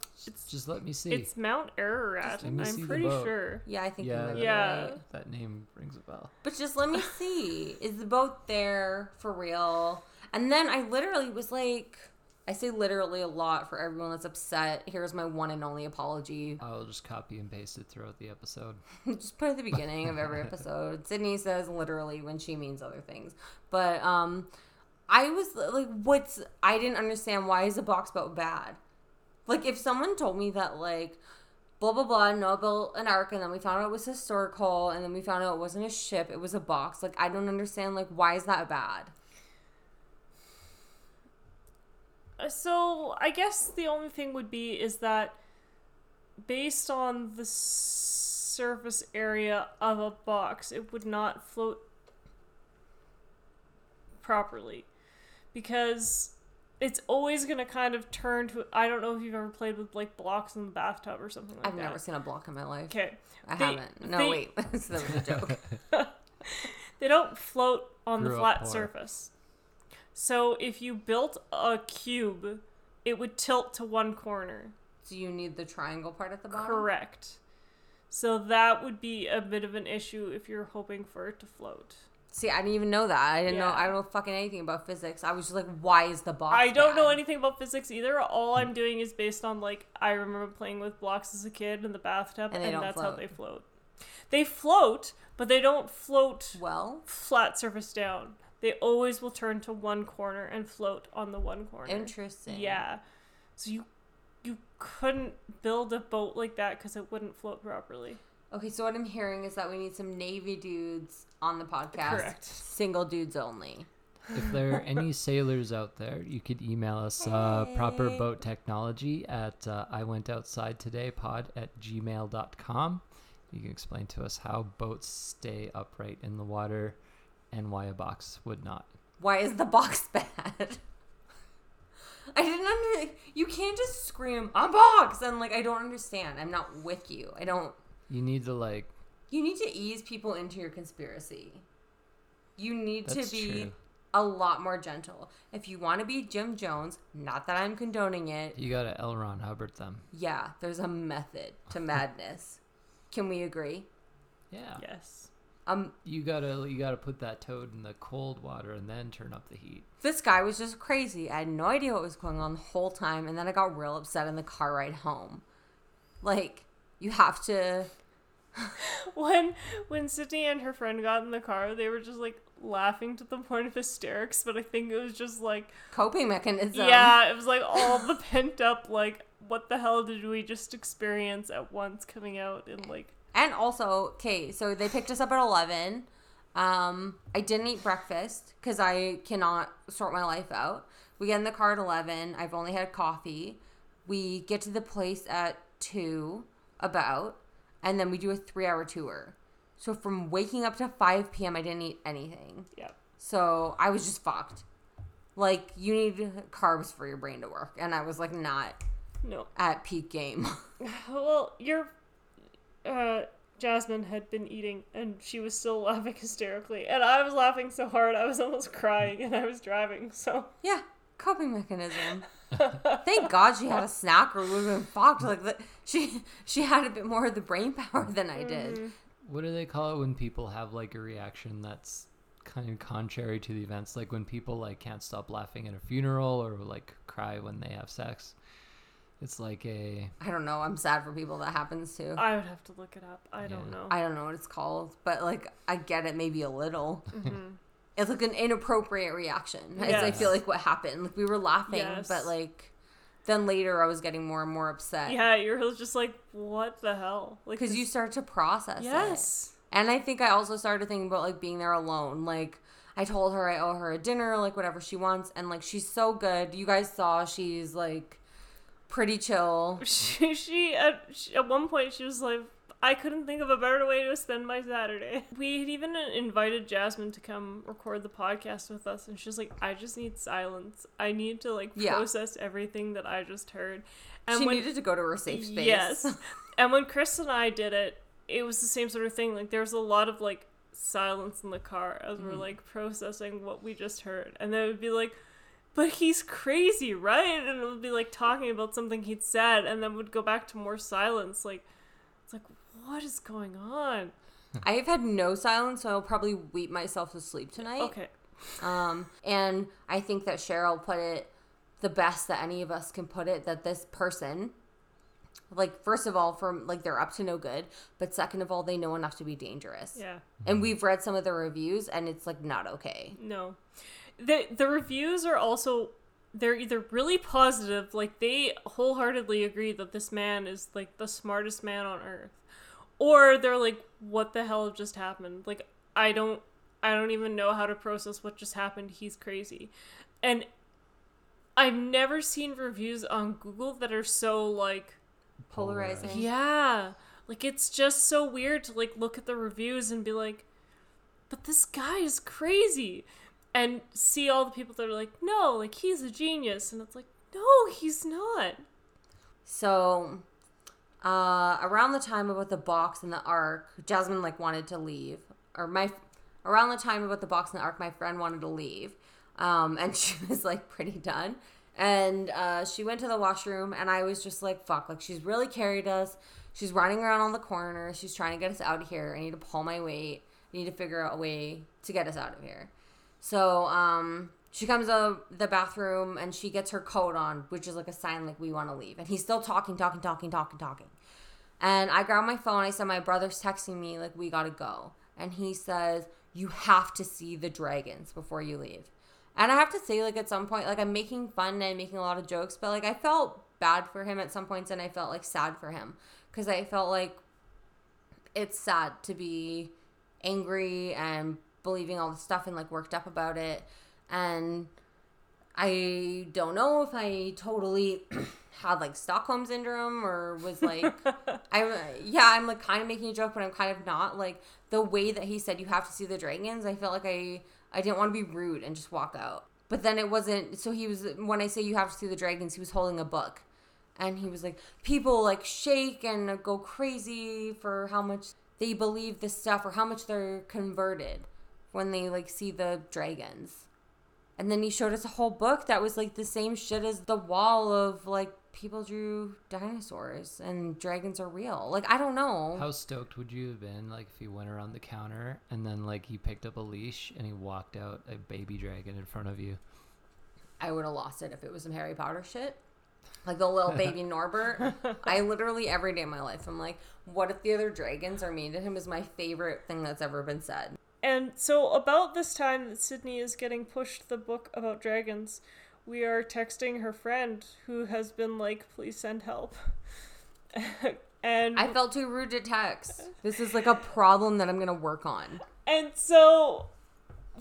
Speaker 2: Just let me see.
Speaker 3: It's Mount Ararat.
Speaker 2: let me see
Speaker 3: I'm pretty sure.
Speaker 1: yeah, I think
Speaker 2: yeah,
Speaker 1: might
Speaker 2: that,
Speaker 3: Yeah.
Speaker 1: right.
Speaker 2: that name rings a bell.
Speaker 1: But just let me see. Is the boat there for real? And then I literally was like, I say literally a lot for everyone that's upset. Here's my one and only apology.
Speaker 2: I'll just copy and paste it throughout the episode.
Speaker 1: just put at the beginning of every episode. Sydney says literally when she means other things. But um I was like, what's I didn't understand why is a box boat bad? Like if someone told me that like blah blah blah built an ark and then we found out it was historical and then we found out it wasn't a ship, it was a box. Like I don't understand like why is that bad?
Speaker 3: So I guess the only thing would be is that based on the surface area of a box, it would not float properly because it's always going to kind of turn to I don't know if you've ever played with like blocks in the bathtub or something like that.
Speaker 1: I've never seen a block in my life.
Speaker 3: Okay.
Speaker 1: I
Speaker 3: They-
Speaker 1: haven't. No,
Speaker 3: they-
Speaker 1: wait. that was a joke.
Speaker 3: They don't float on the
Speaker 2: Grew up
Speaker 3: flat surface. So if you built a cube, it would tilt to one corner.
Speaker 1: Do you need the triangle part at the bottom?
Speaker 3: Correct. So that would be a bit of an issue if you're hoping for it to float.
Speaker 1: See, I didn't even know that. I didn't know. I don't know fucking anything about physics. I was just like, why is the box?
Speaker 3: I don't know anything about physics either. All I'm doing is based on like I remember playing with blocks as a kid in the bathtub,
Speaker 1: And
Speaker 3: and, that's how they float. They float, but they don't float
Speaker 1: Well,
Speaker 3: flat surface down. They always will turn to one corner and float on the one corner.
Speaker 1: interesting.
Speaker 3: Yeah. So you you couldn't build a boat like that because it wouldn't float properly.
Speaker 1: Okay, so what I'm hearing is that we need some Navy dudes on the podcast.
Speaker 3: Correct.
Speaker 1: Single dudes only.
Speaker 2: If there are any sailors out there, you could email us uh, proper boat technology at uh, I went outside today pod at gmail.com. You can explain to us how boats stay upright in the water and why a box would not.
Speaker 1: Why is the box bad? I didn't under. You can't just scream a box and like I don't understand. I'm not with you. I don't.
Speaker 2: You need to like
Speaker 1: You need to ease people into your conspiracy. You need
Speaker 2: That's
Speaker 1: to be
Speaker 2: true.
Speaker 1: a lot more gentle. If you want to be Jim Jones, not that I'm condoning it.
Speaker 2: you gotta L. Ron Hubbard them.
Speaker 1: Yeah, there's a method to madness. Can we agree?
Speaker 2: Yeah.
Speaker 3: Yes.
Speaker 1: Um,
Speaker 2: You gotta you gotta put that toad in the cold water and then turn up the heat.
Speaker 1: this guy was just crazy. I had no idea what was going on the whole time, and then I got real upset in the car ride home. Like, you have to.
Speaker 3: When when Sydney and her friend got in the car, they were just like laughing to the point of hysterics, but I think it was just like
Speaker 1: Coping mechanism.
Speaker 3: yeah, it was like all the pent up like what the hell did we just experience at once coming out in like
Speaker 1: And also, okay, so they picked us up at 11. Um, I didn't eat breakfast because I cannot sort my life out. We get in the car at 11. I've only had coffee. We get to the place at 2, about, and then we do a three hour tour. So from waking up to 5 p.m., I didn't eat anything.
Speaker 3: yeah.
Speaker 1: So I was just fucked. Like, you need carbs for your brain to work. And I was like, not
Speaker 3: No.
Speaker 1: at peak game.
Speaker 3: Well, your uh Jasmine had been eating and she was still laughing hysterically. And I was laughing so hard I was almost crying and I was driving, so
Speaker 1: Yeah, coping mechanism. Thank God she had a snack, or we would have been fucked. Like the, she, she had a bit more of the brain power than I did.
Speaker 2: What do they call it when people have like a reaction that's kind of contrary to the events? Like when people like can't stop laughing at a funeral or like cry when they have sex. It's like a
Speaker 1: I don't know. I'm sad for people that happens to.
Speaker 3: I would have to look it up. I don't know.
Speaker 1: I don't know what it's called, but like I get it maybe a little.
Speaker 3: Mm-hmm.
Speaker 1: It's like an inappropriate reaction. It's I feel like what happened. Like we were laughing,
Speaker 3: Yes.
Speaker 1: but like then later I was getting more and more upset.
Speaker 3: yeah, you're just like, what the hell? Like
Speaker 1: Because you start to process it.
Speaker 3: Yes.
Speaker 1: And I think I also started thinking about like being there alone. Like I told her I owe her a dinner, like whatever she wants, and like she's so good. You guys saw she's like pretty chill.
Speaker 3: She, she, at, she at one point she was like I couldn't think of a better way to spend my Saturday. We had even invited Jasmine to come record the podcast with us, and she's like, "I just need silence. I need to like
Speaker 1: Yeah.
Speaker 3: process everything that I just heard." And
Speaker 1: she
Speaker 3: when,
Speaker 1: needed to go to her safe space.
Speaker 3: Yes. and when Chris and I did it, it was the same sort of thing. Like there was a lot of like silence in the car as we're mm. like processing what we just heard. And then it would be like, but he's crazy, right? And it would be like talking about something he'd said and then would go back to more silence. Like it's like, what is going on?
Speaker 1: I've had no silence, so I'll probably weep myself to sleep tonight.
Speaker 3: Okay.
Speaker 1: Um, and I think that Cheryl put it the best that any of us can put it that this person, like, first of all, from like they're up to no good, but second of all, they know enough to be dangerous.
Speaker 3: Yeah.
Speaker 1: And we've read some of the reviews, and it's like not okay.
Speaker 3: No. The the reviews are also they're either really positive, like they wholeheartedly agree that this man is like the smartest man on earth. Or they're like, what the hell just happened? Like I don't I don't even know how to process what just happened. He's crazy. And I've never seen reviews on Google that are so like
Speaker 1: Polarizing.
Speaker 3: yeah. Like it's just so weird to like look at the reviews and be like, but this guy is crazy. And see all the people that are like, no, like he's a genius. And it's like, no, he's not.
Speaker 1: So, uh, around the time about the box and the ark, Jasmine like wanted to leave, or my around the time about the box and the ark, my friend wanted to leave, um, and she was like pretty done, and uh, she went to the washroom, and I was just like, fuck, like she's really carried us. She's running around on the corner. She's trying to get us out of here. I need to pull my weight. I need to figure out a way to get us out of here. So um, she comes out of the bathroom and she gets her coat on, which is like a sign like we want to leave. And he's still talking, talking, talking, talking, talking. And I grab my phone. I said, My brother's texting me, like, we gotta go. And he says, You have to see the dragons before you leave. And I have to say, like, at some point, like, I'm making fun and making a lot of jokes, but, like, I felt bad for him at some points and I felt, like, sad for him. Because I felt like it's sad to be angry and believing all the stuff and, like, worked up about it. And I don't know if I totally had like Stockholm syndrome or was like I yeah I'm like kind of making a joke but I'm kind of not. Like the way that he said you have to see the dragons I felt like I I didn't want to be rude and just walk out. But then it wasn't so he was when I say you have to see the dragons he was holding a book. And he was like people like shake and go crazy for how much they believe this stuff or how much they're converted when they like see the dragons and then he showed us a whole book that was like the same shit as the wall of like people drew dinosaurs and dragons are real. Like I don't know.
Speaker 2: How stoked would you have been like if he went around the counter and then like he picked up a leash and he walked out a baby dragon in front of you?
Speaker 1: I would have lost it if it was some Harry Potter shit. Like the little baby Norbert. I literally every day of my life I'm like, what if the other dragons are mean to him is my favorite thing that's ever been said.
Speaker 3: And so, about this time that Sydney is getting pushed the book about dragons, we are texting her friend who has been like, please send help. and
Speaker 1: I felt too rude to text. This is like a problem that I'm gonna work on.
Speaker 3: and so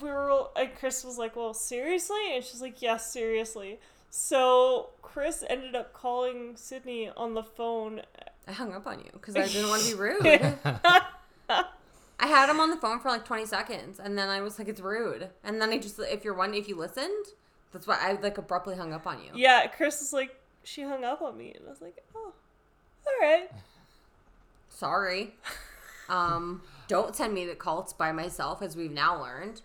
Speaker 3: we were and Chris was like, Well, seriously? And she's like, Yes, seriously. So Chris ended up calling Sydney on the phone.
Speaker 1: I hung up on you because I didn't want to be rude. I had him on the phone for like 20 seconds and then I was like, it's rude. And then I just, if you're one, if you listened, that's why I like abruptly hung up on you.
Speaker 3: Yeah, Chris was like, She hung up on me. And I was like, Oh, all right.
Speaker 1: Sorry. Um, don't send me to cults by myself, as we've now learned.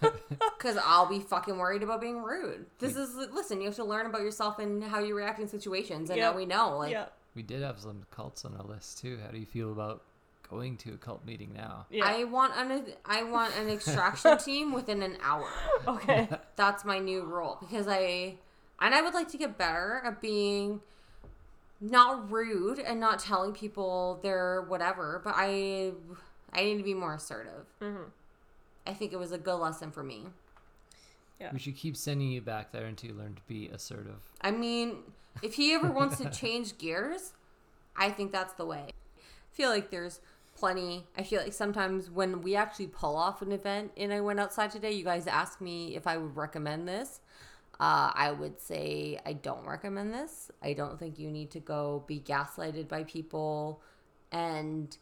Speaker 1: Because I'll be fucking worried about being rude. This is, listen, you have to learn about yourself and how you react in situations. And now we know. Like,
Speaker 3: yeah.
Speaker 2: We did have some cults on our list too. How do you feel about going to a cult meeting now?
Speaker 3: Yeah.
Speaker 1: I want an I want an extraction team within an hour.
Speaker 3: okay.
Speaker 1: That's my new rule because I and I would like to get better at being not rude and not telling people they're whatever, but I I need to be more assertive.
Speaker 3: Mhm.
Speaker 1: I think it was a good lesson for me. Yeah.
Speaker 2: We should keep sending you back there until you learn to be assertive.
Speaker 1: I mean, if he ever wants to change gears, I think that's the way. I feel like there's plenty. I feel like sometimes when we actually pull off an event and I went outside today, you guys ask me if I would recommend this. Uh, I would say I don't recommend this. I don't think you need to go be gaslighted by people and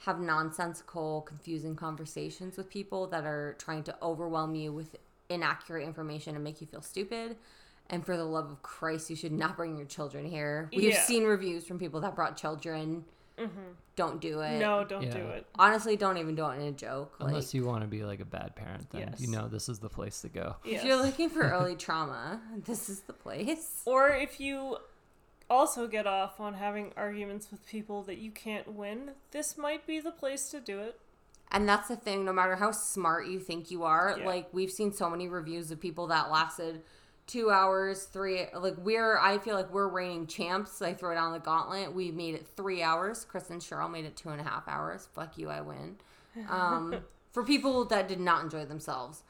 Speaker 1: have nonsensical, confusing conversations with people that are trying to overwhelm you with inaccurate information and make you feel stupid. And for the love of Christ, you should not bring your children here. We've
Speaker 3: Yeah.
Speaker 1: seen reviews from people that brought children. Mm-hmm. Don't do it.
Speaker 3: No, don't do it.
Speaker 1: Honestly, don't even do it in a joke. Like,
Speaker 2: Unless you want to be like a bad parent, then
Speaker 3: Yes.
Speaker 2: you know this is the place to go.
Speaker 1: if you're looking for early trauma, this is the place.
Speaker 3: Or if you also get off on having arguments with people that you can't win, this might be the place to do it.
Speaker 1: And that's the thing, no matter how smart you think you are,
Speaker 3: Yeah.
Speaker 1: like we've seen so many reviews of people that lasted two hours, three like we're I feel like we're reigning champs. I throw down the gauntlet. We made it three hours. Chris and Cheryl made it two and a half hours. Fuck you, I win. Um for people that did not enjoy themselves.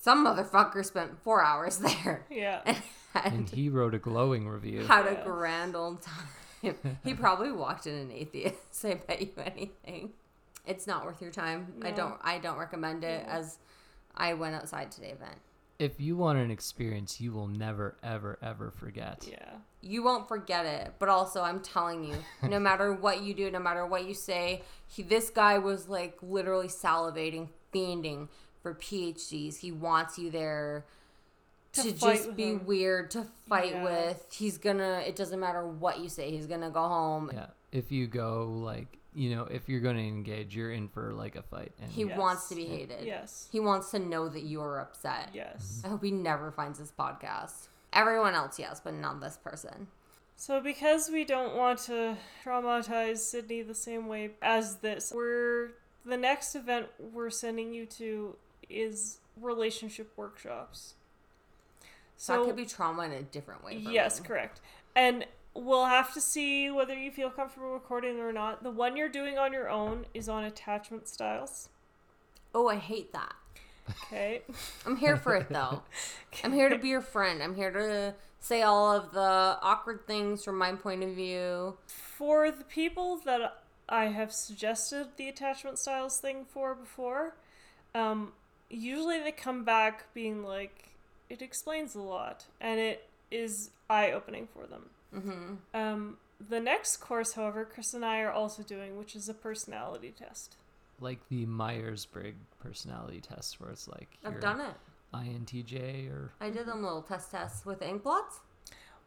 Speaker 1: Some motherfucker spent four hours there
Speaker 3: Yeah.
Speaker 1: and
Speaker 2: And he wrote a glowing review.
Speaker 1: had a
Speaker 3: Yeah.
Speaker 1: grand old time. he probably walked in an atheist. I bet you anything. It's not worth your time. I don't. I don't recommend it.
Speaker 3: No.
Speaker 1: As I went outside today event.
Speaker 2: If you want an experience you will never, ever, ever forget.
Speaker 3: yeah.
Speaker 1: You won't forget it. But also, I'm telling you, no matter what you do, no matter what you say, he, this guy was like literally salivating, fiending for PhDs. He wants you there.
Speaker 3: To
Speaker 1: To, just be
Speaker 3: him.
Speaker 1: weird to fight
Speaker 3: Yeah.
Speaker 1: with. He's gonna. It doesn't matter what you say. He's gonna go home.
Speaker 2: Yeah. If you go like, you know, if you're going to engage, you're in for like a fight. And
Speaker 1: He
Speaker 3: Yes.
Speaker 1: wants to be hated.
Speaker 3: Yes.
Speaker 1: He wants to know that you are upset.
Speaker 3: Yes. Mm-hmm.
Speaker 1: I hope he never finds this podcast. Everyone else, yes, but not this person.
Speaker 3: So, because we don't want to traumatize Sydney the same way as this, we're the next event we're sending you to is relationship workshops.
Speaker 1: So that could be trauma in a different way. for
Speaker 3: Yes,
Speaker 1: me.
Speaker 3: correct. And we'll have to see whether you feel comfortable recording or not. The one you're doing on your own is on attachment styles.
Speaker 1: Oh, I hate that.
Speaker 3: Okay.
Speaker 1: I'm here for it though. I'm here to be your friend. I'm here to say all of the awkward things from my point of view.
Speaker 3: For the people that I have suggested the attachment styles thing for before, um, usually they come back being like, it explains a lot and it is eye opening for them.
Speaker 1: Hmm
Speaker 3: Um, the next course, however, Chris and I are also doing, which is a personality test.
Speaker 2: Like the Myers Briggs personality test, where it's like
Speaker 1: I've done it.
Speaker 2: INTJ or
Speaker 1: I did them little test tests with ink blots.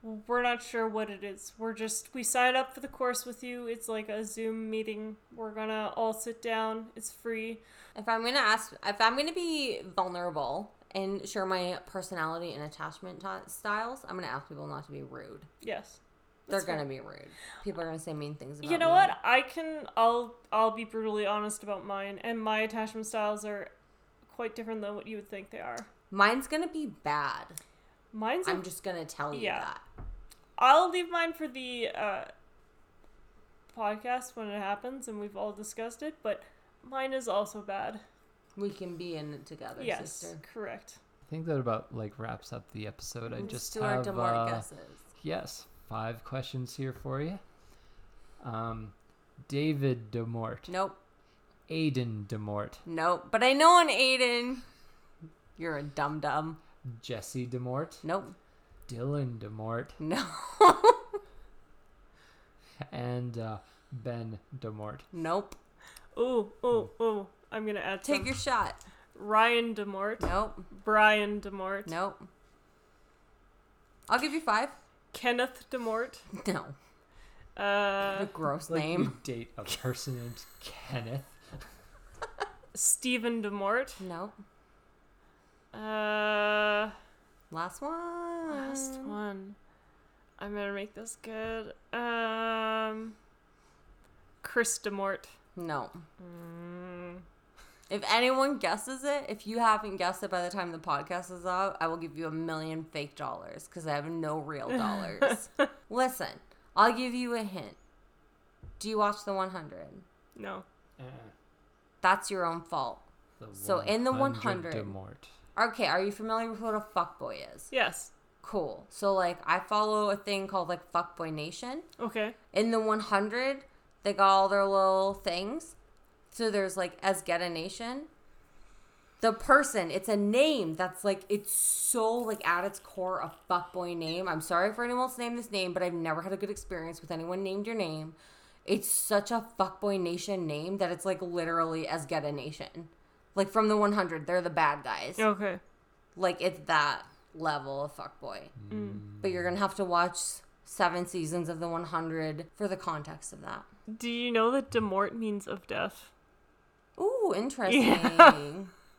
Speaker 3: We're not sure what it is. We're just we sign up for the course with you. It's like a Zoom meeting. We're gonna all sit down. It's free.
Speaker 1: If I'm gonna ask, if I'm gonna be vulnerable and share my personality and attachment t- styles, I'm gonna ask people not to be rude.
Speaker 3: Yes.
Speaker 1: They're gonna be rude. People are gonna say mean things about me.
Speaker 3: You know
Speaker 1: me.
Speaker 3: what? I can I'll I'll be brutally honest about mine and my attachment styles are quite different than what you would think they are.
Speaker 1: Mine's gonna be bad.
Speaker 3: Mine's
Speaker 1: I'm just gonna tell you
Speaker 3: Yeah.
Speaker 1: that.
Speaker 3: I'll leave mine for the uh podcast when it happens and we've all discussed it, but mine is also bad.
Speaker 1: We can be in it together,
Speaker 3: yes,
Speaker 1: sister.
Speaker 3: correct.
Speaker 2: I think that about like wraps up the episode. I just
Speaker 1: do our
Speaker 2: have
Speaker 1: Demar
Speaker 2: uh,
Speaker 1: guesses.
Speaker 2: yes, five questions here for you. Um, David Demort,
Speaker 1: Nope,
Speaker 2: Aiden Demort,
Speaker 1: nope. But I know an Aiden. You're a dum dum.
Speaker 2: Jesse Demort,
Speaker 1: Nope,
Speaker 2: Dylan Demort,
Speaker 1: no,
Speaker 2: and uh, Ben Demort.
Speaker 1: nope.
Speaker 3: Ooh, ooh, ooh. I'm gonna add
Speaker 1: Take
Speaker 3: some.
Speaker 1: your shot.
Speaker 3: Ryan Demort,
Speaker 1: Nope,
Speaker 3: Brian Demort,
Speaker 1: nope. I'll give you five.
Speaker 3: Kenneth Demort,
Speaker 1: No,
Speaker 3: uh,
Speaker 1: a gross
Speaker 2: Like
Speaker 1: name.
Speaker 2: you date a person named Kenneth.
Speaker 3: Stephen Demort,
Speaker 1: Nope.
Speaker 3: uh,
Speaker 1: Last one.
Speaker 3: last one. I'm gonna make this good. Um, Chris Demort.
Speaker 1: No.
Speaker 3: Mm,
Speaker 1: If anyone guesses it, if you haven't guessed it by the time the podcast is out, I will give you a million fake dollars because I have no real dollars. Listen, I'll give you a hint. Do you watch the 100?
Speaker 3: no.
Speaker 2: Eh,
Speaker 1: That's your own fault.
Speaker 2: the
Speaker 1: So in the 100.
Speaker 2: Demort.
Speaker 1: Okay, are you familiar with what a fuckboy is?
Speaker 3: Yes.
Speaker 1: Cool. So, like, I follow a thing called, like, Fuckboy Nation.
Speaker 3: Okay.
Speaker 1: In the 100, they got all their little things. So there's like Azgeda nation. The person, it's a name that's like it's so like at its core a fuckboy name. I'm sorry for anyone else named this name, but I've never had a good experience with anyone named your name. It's such a fuckboy nation name that it's like literally Azgeda nation. Like from the 100, they're the bad guys.
Speaker 3: Okay.
Speaker 1: Like it's that level of fuckboy.
Speaker 3: Mm.
Speaker 1: But you're gonna have to watch seven seasons of the 100 for the context of that.
Speaker 3: Do you know that Demort means of death?
Speaker 1: Ooh, interesting.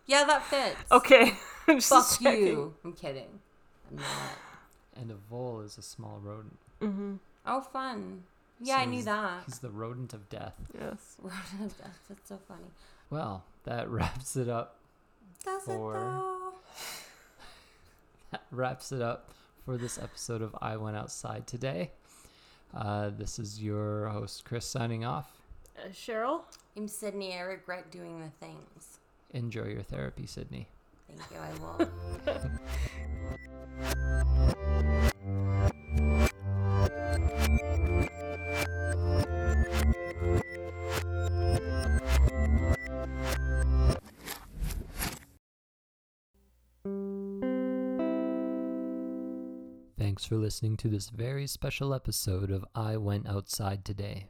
Speaker 1: Yeah, that fits.
Speaker 3: Okay. I'm just
Speaker 1: Fuck
Speaker 3: checking.
Speaker 1: you. I'm kidding. I'm not.
Speaker 2: And a vole is a small rodent.
Speaker 3: Mm-hmm.
Speaker 1: Oh, fun. Yeah,
Speaker 2: So
Speaker 1: I knew that.
Speaker 2: He's the rodent of death.
Speaker 3: Yes.
Speaker 1: Rodent of death. That's so funny.
Speaker 2: Well, that wraps it up.
Speaker 1: Does
Speaker 2: For-
Speaker 1: it though?
Speaker 2: That wraps it up for this episode of I Went Outside today. Uh, this is your host, Chris, signing off.
Speaker 3: Uh, Cheryl?
Speaker 1: I'm Sydney. I regret doing the things.
Speaker 2: Enjoy your therapy, Sydney.
Speaker 1: Thank you. I will.
Speaker 2: Thanks for listening to this very special episode of I Went Outside Today.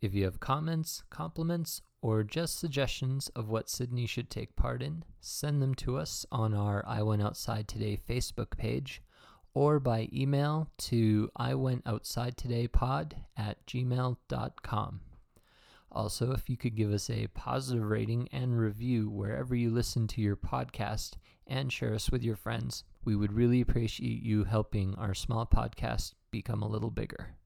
Speaker 2: If you have comments, compliments, or just suggestions of what Sydney should take part in, send them to us on our I Went Outside Today Facebook page or by email to I Went Outside Today pod at gmail.com. Also, if you could give us a positive rating and review wherever you listen to your podcast and share us with your friends, we would really appreciate you helping our small podcast become a little bigger.